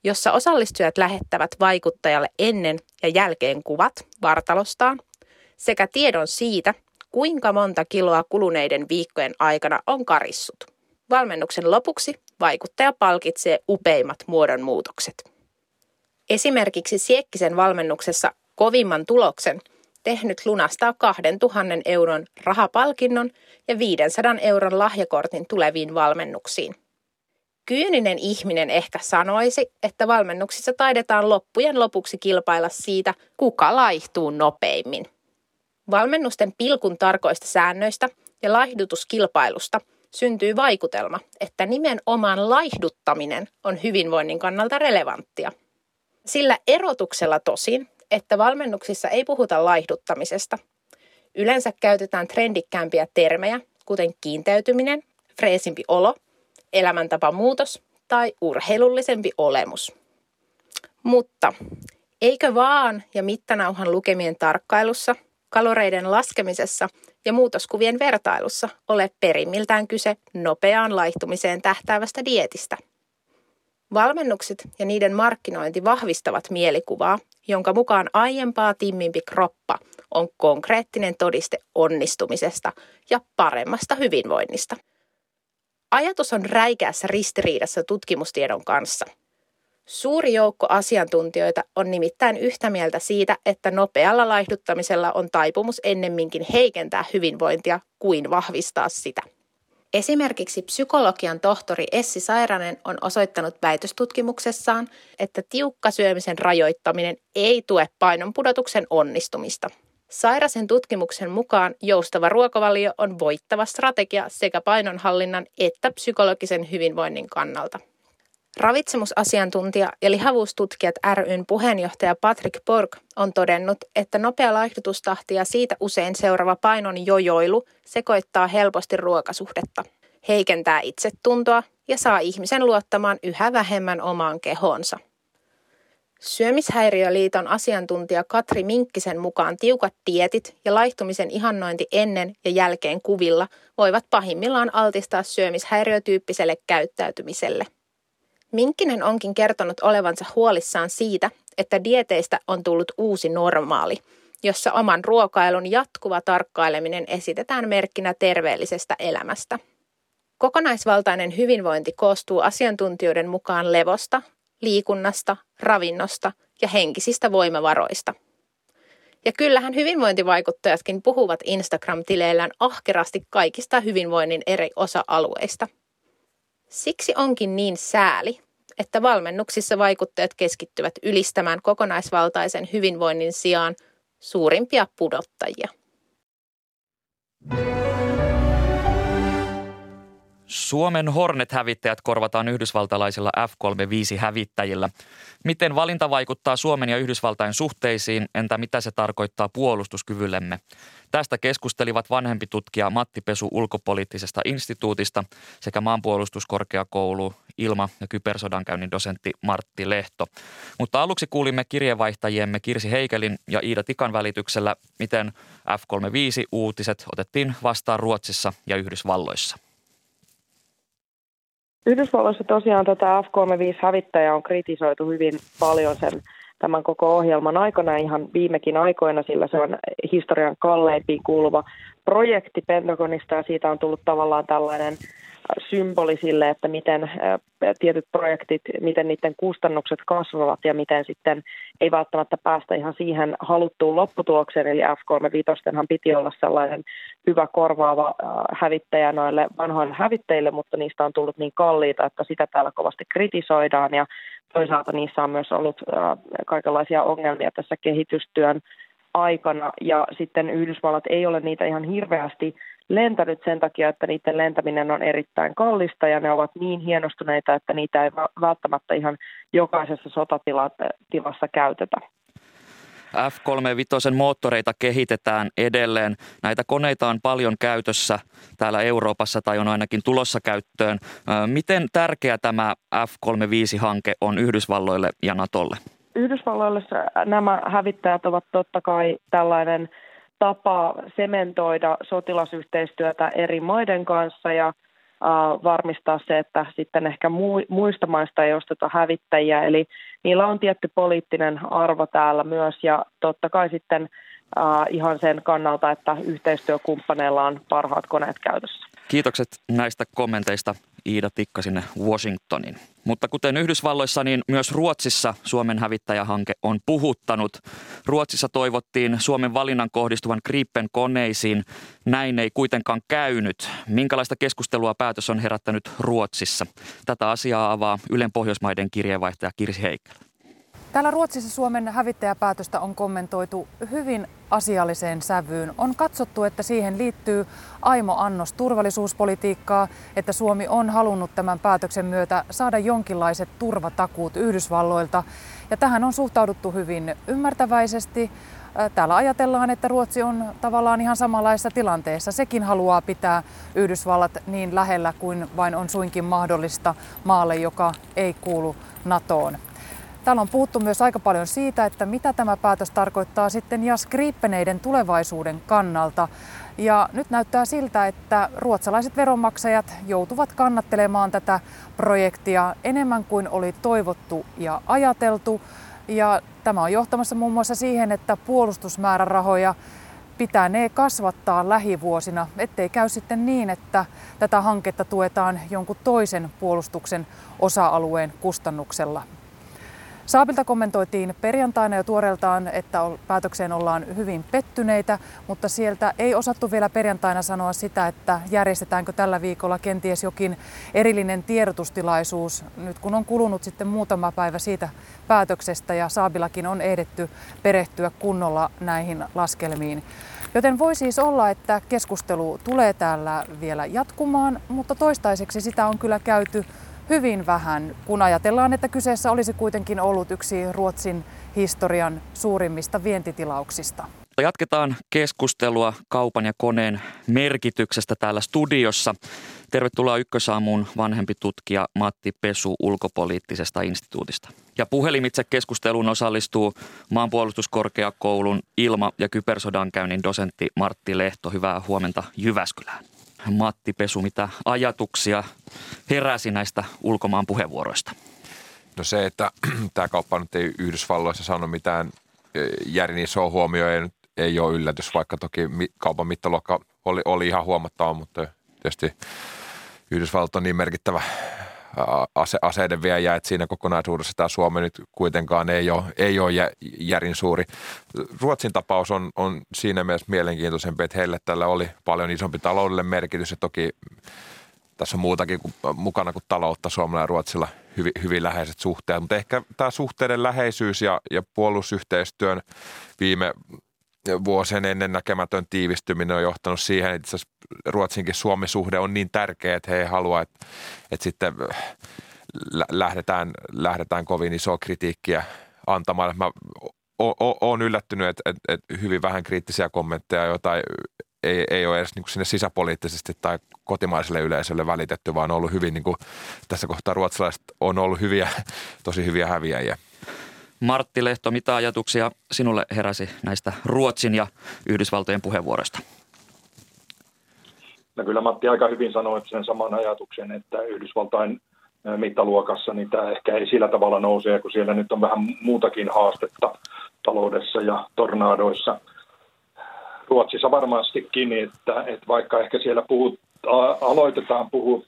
jossa osallistujat lähettävät vaikuttajalle ennen ja jälkeen kuvat vartalostaan sekä tiedon siitä, kuinka monta kiloa kuluneiden viikkojen aikana on karissut. Valmennuksen lopuksi vaikuttaja palkitsee upeimmat muodonmuutokset. Esimerkiksi Siekkisen valmennuksessa kovimman tuloksen tehnyt lunastaa 2000 euron rahapalkinnon ja 500 euron lahjakortin tuleviin valmennuksiin. Kyyninen ihminen ehkä sanoisi, että valmennuksissa taidetaan loppujen lopuksi kilpailla siitä, kuka laihtuu nopeimmin. Valmennusten pilkun tarkoista säännöistä ja laihdutuskilpailusta syntyy vaikutelma, että nimenomaan laihduttaminen on hyvinvoinnin kannalta relevanttia – sillä erotuksella tosin, että valmennuksissa ei puhuta laihduttamisesta. Yleensä käytetään trendikkäämpiä termejä, kuten kiinteytyminen, freesimpi olo, elämäntapamuutos tai urheilullisempi olemus. Mutta eikö vaan ja mittanauhan lukemien tarkkailussa, kaloreiden laskemisessa ja muutoskuvien vertailussa ole perimmiltään kyse nopeaan laihtumiseen tähtäävästä dietistä? Valmennukset ja niiden markkinointi vahvistavat mielikuvaa, jonka mukaan aiempaa timmimpi kroppa on konkreettinen todiste onnistumisesta ja paremmasta hyvinvoinnista. Ajatus on räikeässä ristiriidassa tutkimustiedon kanssa. Suuri joukko asiantuntijoita on nimittäin yhtä mieltä siitä, että nopealla laihduttamisella on taipumus ennemminkin heikentää hyvinvointia kuin vahvistaa sitä. Esimerkiksi psykologian tohtori Essi Sairanen on osoittanut väitöstutkimuksessaan, että tiukka syömisen rajoittaminen ei tue painonpudotuksen onnistumista. Sairasen tutkimuksen mukaan joustava ruokavalio on voittava strategia sekä painonhallinnan että psykologisen hyvinvoinnin kannalta. Ravitsemusasiantuntija ja lihavuustutkijat ryn puheenjohtaja Patrick Borg on todennut, että nopea laihdutustahti ja siitä usein seuraava painon jojoilu sekoittaa helposti ruokasuhdetta, heikentää itsetuntoa ja saa ihmisen luottamaan yhä vähemmän omaan kehonsa. Syömishäiriöliiton asiantuntija Katri Minkkisen mukaan tiukat dietit ja laihtumisen ihannointi ennen ja jälkeen kuvilla voivat pahimmillaan altistaa syömishäiriötyyppiselle käyttäytymiselle – Minkkinen onkin kertonut olevansa huolissaan siitä, että dieteistä on tullut uusi normaali, jossa oman ruokailun jatkuva tarkkaileminen esitetään merkkinä terveellisestä elämästä. Kokonaisvaltainen hyvinvointi koostuu asiantuntijoiden mukaan levosta, liikunnasta, ravinnosta ja henkisistä voimavaroista. Ja kyllähän hyvinvointivaikuttajatkin puhuvat Instagram-tileillään ahkerasti kaikista hyvinvoinnin eri osa-alueista – Siksi onkin niin sääli, että valmennuksissa vaikuttajat keskittyvät ylistämään kokonaisvaltaisen hyvinvoinnin sijaan suurimpia pudottajia. Suomen Hornet-hävittäjät korvataan yhdysvaltalaisilla F-35-hävittäjillä. Miten valinta vaikuttaa Suomen ja Yhdysvaltain suhteisiin, entä mitä se tarkoittaa puolustuskyvyllemme? Tästä keskustelivat vanhempi tutkija Matti Pesu ulkopoliittisesta instituutista sekä maanpuolustuskorkeakoulu ilma- ja kybersodankäynnin dosentti Martti Lehto. Mutta aluksi kuulimme kirjeenvaihtajiemme Kirsi Heikelin ja Iida Tikan välityksellä, miten F-35-uutiset otettiin vastaan Ruotsissa ja Yhdysvalloissa. Yhdysvalloissa tosiaan tätä F-35-hävittäjää on kritisoitu hyvin paljon sen tämän koko ohjelman aikana ihan viimekin aikoina, sillä se on historian kalleimpiin kuuluva projekti Pentagonista ja siitä on tullut tavallaan tällainen symboli sille, että miten tietyt projektit, miten niiden kustannukset kasvavat ja miten sitten ei välttämättä päästä ihan siihen haluttuun lopputulokseen. Eli F-35 piti olla sellainen hyvä korvaava hävittäjä noille vanhoille hävittäjille, mutta niistä on tullut niin kalliita, että sitä täällä kovasti kritisoidaan ja toisaalta niissä on myös ollut kaikenlaisia ongelmia tässä kehitystyön aikana ja sitten Yhdysvallat ei ole niitä ihan hirveästi lentänyt sen takia, että niiden lentäminen on erittäin kallista ja ne ovat niin hienostuneita, että niitä ei välttämättä ihan jokaisessa sotatilassa käytetä. F-35 moottoreita kehitetään edelleen. Näitä koneita on paljon käytössä täällä Euroopassa tai on ainakin tulossa käyttöön. Miten tärkeä tämä F-35-hanke on Yhdysvalloille ja Natolle? Yhdysvalloille nämä hävittäjät ovat totta kai tällainen tapa sementoida sotilasyhteistyötä eri maiden kanssa ja varmistaa se, että sitten ehkä muista maista ei osteta hävittäjiä. Eli niillä on tietty poliittinen arvo täällä myös ja totta kai sitten ihan sen kannalta, että yhteistyökumppaneilla on parhaat koneet käytössä. Kiitokset näistä kommenteista Iida Tikka sinne Washingtonin. Mutta kuten Yhdysvalloissa, niin myös Ruotsissa Suomen hävittäjähanke on puhuttanut. Ruotsissa toivottiin Suomen valinnan kohdistuvan Gripen koneisiin. Näin ei kuitenkaan käynyt. Minkälaista keskustelua päätös on herättänyt Ruotsissa? Tätä asiaa avaa Ylen Pohjoismaiden kirjeenvaihtaja Kirsi Heikkilä. Täällä Ruotsissa Suomen hävittäjäpäätöstä on kommentoitu hyvin asialliseen sävyyn. On katsottu, että siihen liittyy aimo annos turvallisuuspolitiikkaa, että Suomi on halunnut tämän päätöksen myötä saada jonkinlaiset turvatakuut Yhdysvalloilta. Ja tähän on suhtauduttu hyvin ymmärtäväisesti. Täällä ajatellaan, että Ruotsi on tavallaan ihan samanlaisessa tilanteessa. Sekin haluaa pitää Yhdysvallat niin lähellä kuin vain on suinkin mahdollista maalle, joka ei kuulu NATOon. Täällä on puhuttu myös aika paljon siitä, että mitä tämä päätös tarkoittaa sitten ja skriippeneiden tulevaisuuden kannalta. Ja nyt näyttää siltä, että ruotsalaiset veronmaksajat joutuvat kannattelemaan tätä projektia enemmän kuin oli toivottu ja ajateltu. Ja tämä on johtamassa muun muassa siihen, että puolustusmäärärahoja pitää ne kasvattaa lähivuosina, ettei käy sitten niin, että tätä hanketta tuetaan jonkun toisen puolustuksen osa-alueen kustannuksella. Saabilta kommentoitiin perjantaina jo tuoreeltaan, että päätökseen ollaan hyvin pettyneitä, mutta sieltä ei osattu vielä perjantaina sanoa sitä, että järjestetäänkö tällä viikolla kenties jokin erillinen tiedotustilaisuus, nyt kun on kulunut sitten muutama päivä siitä päätöksestä ja Saabillakin on ehdetty perehtyä kunnolla näihin laskelmiin. Joten voi siis olla, että keskustelu tulee täällä vielä jatkumaan, mutta toistaiseksi sitä on kyllä käyty hyvin vähän, kun ajatellaan, että kyseessä olisi kuitenkin ollut yksi Ruotsin historian suurimmista vientitilauksista. Jatketaan keskustelua kaupan ja koneen merkityksestä täällä studiossa. Tervetuloa Ykkösaamuun vanhempi tutkija Matti Pesu ulkopoliittisesta instituutista. Ja puhelimitse keskusteluun osallistuu maanpuolustuskorkeakoulun ilma- ja kybersodankäynnin dosentti Martti Lehto. Hyvää huomenta Jyväskylään. Matti Pesu, mitä ajatuksia heräsi näistä ulkomaan puheenvuoroista? No se, että tämä kauppa nyt ei Yhdysvalloissa sano mitään järin isoa huomioon, ei, ei ole yllätys, vaikka toki kaupan mittaluokka oli, oli ihan huomattava, mutta tietysti Yhdysvallat on niin merkittävä ase, aseiden viejä, että siinä kokonaisuudessa tämä Suomi nyt kuitenkaan ei ole, ei ole järin suuri. Ruotsin tapaus on, on siinä mielessä mielenkiintoisempi, että heille tällä oli paljon isompi taloudellinen merkitys ja toki tässä on muutakin kuin, mukana kuin taloutta Suomella ja Ruotsilla hyvin, hyvin läheiset suhteet, mutta ehkä tämä suhteiden läheisyys ja, ja puolustusyhteistyön viime vuosien ennen näkemätön tiivistyminen on johtanut siihen, että Ruotsinkin Suomi-suhde on niin tärkeä, että he ei halua, että, että sitten lähdetään, lähdetään kovin isoa kritiikkiä antamaan. Mä olen yllättynyt, että, että, että hyvin vähän kriittisiä kommentteja, joita ei, ei ole edes niin sinne sisäpoliittisesti tai kotimaiselle yleisölle välitetty, vaan on ollut hyvin, niin kuin, tässä kohtaa ruotsalaiset on ollut hyviä, tosi hyviä häviäjiä. Martti Lehto, mitä ajatuksia sinulle heräsi näistä Ruotsin ja Yhdysvaltojen puheenvuoroista? No kyllä Matti aika hyvin sanoi sen saman ajatuksen, että Yhdysvaltain mittaluokassa niin tämä ehkä ei sillä tavalla nouse, kun siellä nyt on vähän muutakin haastetta taloudessa ja tornaadoissa. Ruotsissa varmastikin, että, että vaikka ehkä siellä puhut, aloitetaan puhua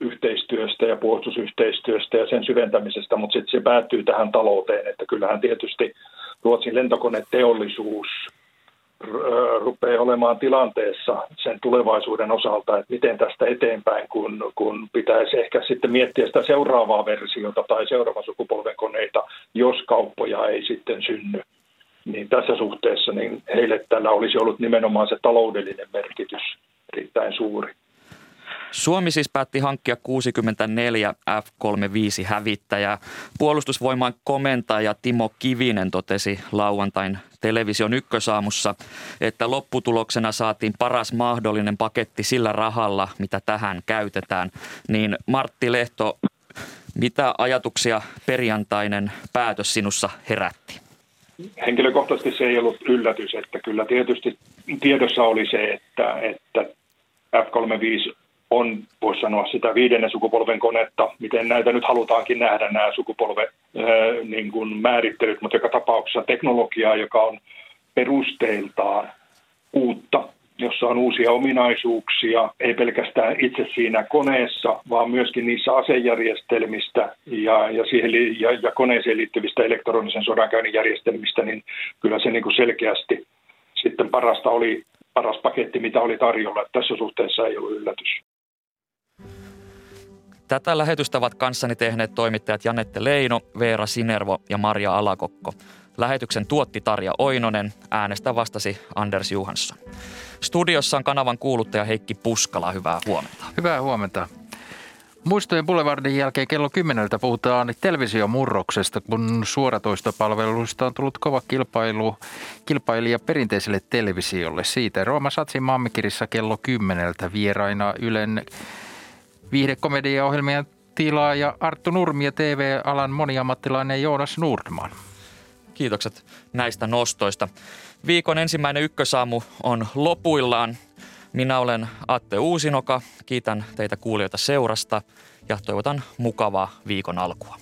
yhteistyöstä ja puolustusyhteistyöstä ja sen syventämisestä, mutta sitten se päättyy tähän talouteen, että kyllähän tietysti Ruotsin lentokoneteollisuus rupeaa olemaan tilanteessa sen tulevaisuuden osalta, että miten tästä eteenpäin, kun, kun pitäisi ehkä sitten miettiä sitä seuraavaa versiota tai seuraavan sukupolven koneita, jos kauppoja ei sitten synny. Niin tässä suhteessa niin heille tällä olisi ollut nimenomaan se taloudellinen merkitys erittäin suuri. Suomi siis päätti hankkia 64 F-35 hävittäjää. Puolustusvoiman komentaja Timo Kivinen totesi lauantain television ykkösaamussa, että lopputuloksena saatiin paras mahdollinen paketti sillä rahalla, mitä tähän käytetään. Niin Martti Lehto, mitä ajatuksia perjantainen päätös sinussa herätti? Henkilökohtaisesti se ei ollut yllätys, että kyllä tietysti tiedossa oli se, että, että F-35 on, voisi sanoa, sitä viidennen sukupolven konetta, miten näitä nyt halutaankin nähdä, nämä sukupolven niin kuin määrittelyt, mutta joka tapauksessa teknologiaa, joka on perusteiltaan uutta, jossa on uusia ominaisuuksia, ei pelkästään itse siinä koneessa, vaan myöskin niissä asejärjestelmistä ja, ja, siihen, ja, ja koneeseen liittyvistä elektronisen sodankäynnin järjestelmistä, niin kyllä se niin kuin selkeästi sitten parasta oli paras paketti, mitä oli tarjolla. Tässä suhteessa ei ollut yllätys. Tätä lähetystä ovat kanssani tehneet toimittajat Janette Leino, Veera Sinervo ja Maria Alakokko. Lähetyksen tuotti Tarja Oinonen, äänestä vastasi Anders Johansson. Studiossa on kanavan kuuluttaja Heikki Puskala, hyvää huomenta. Hyvää huomenta. Muistojen Boulevardin jälkeen kello 10 puhutaan televisiomurroksesta, kun suoratoistopalveluista on tullut kova kilpailu, kilpailija perinteiselle televisiolle. Siitä Rooma Satsin mammikirissa kello 10 vieraina Ylen viihdekomediaohjelmien tilaaja Arttu Nurmi ja TV-alan moniammattilainen Joonas Nordman. Kiitokset näistä nostoista. Viikon ensimmäinen ykkösaamu on lopuillaan. Minä olen Atte Uusinoka. Kiitän teitä kuulijoita seurasta ja toivotan mukavaa viikon alkua.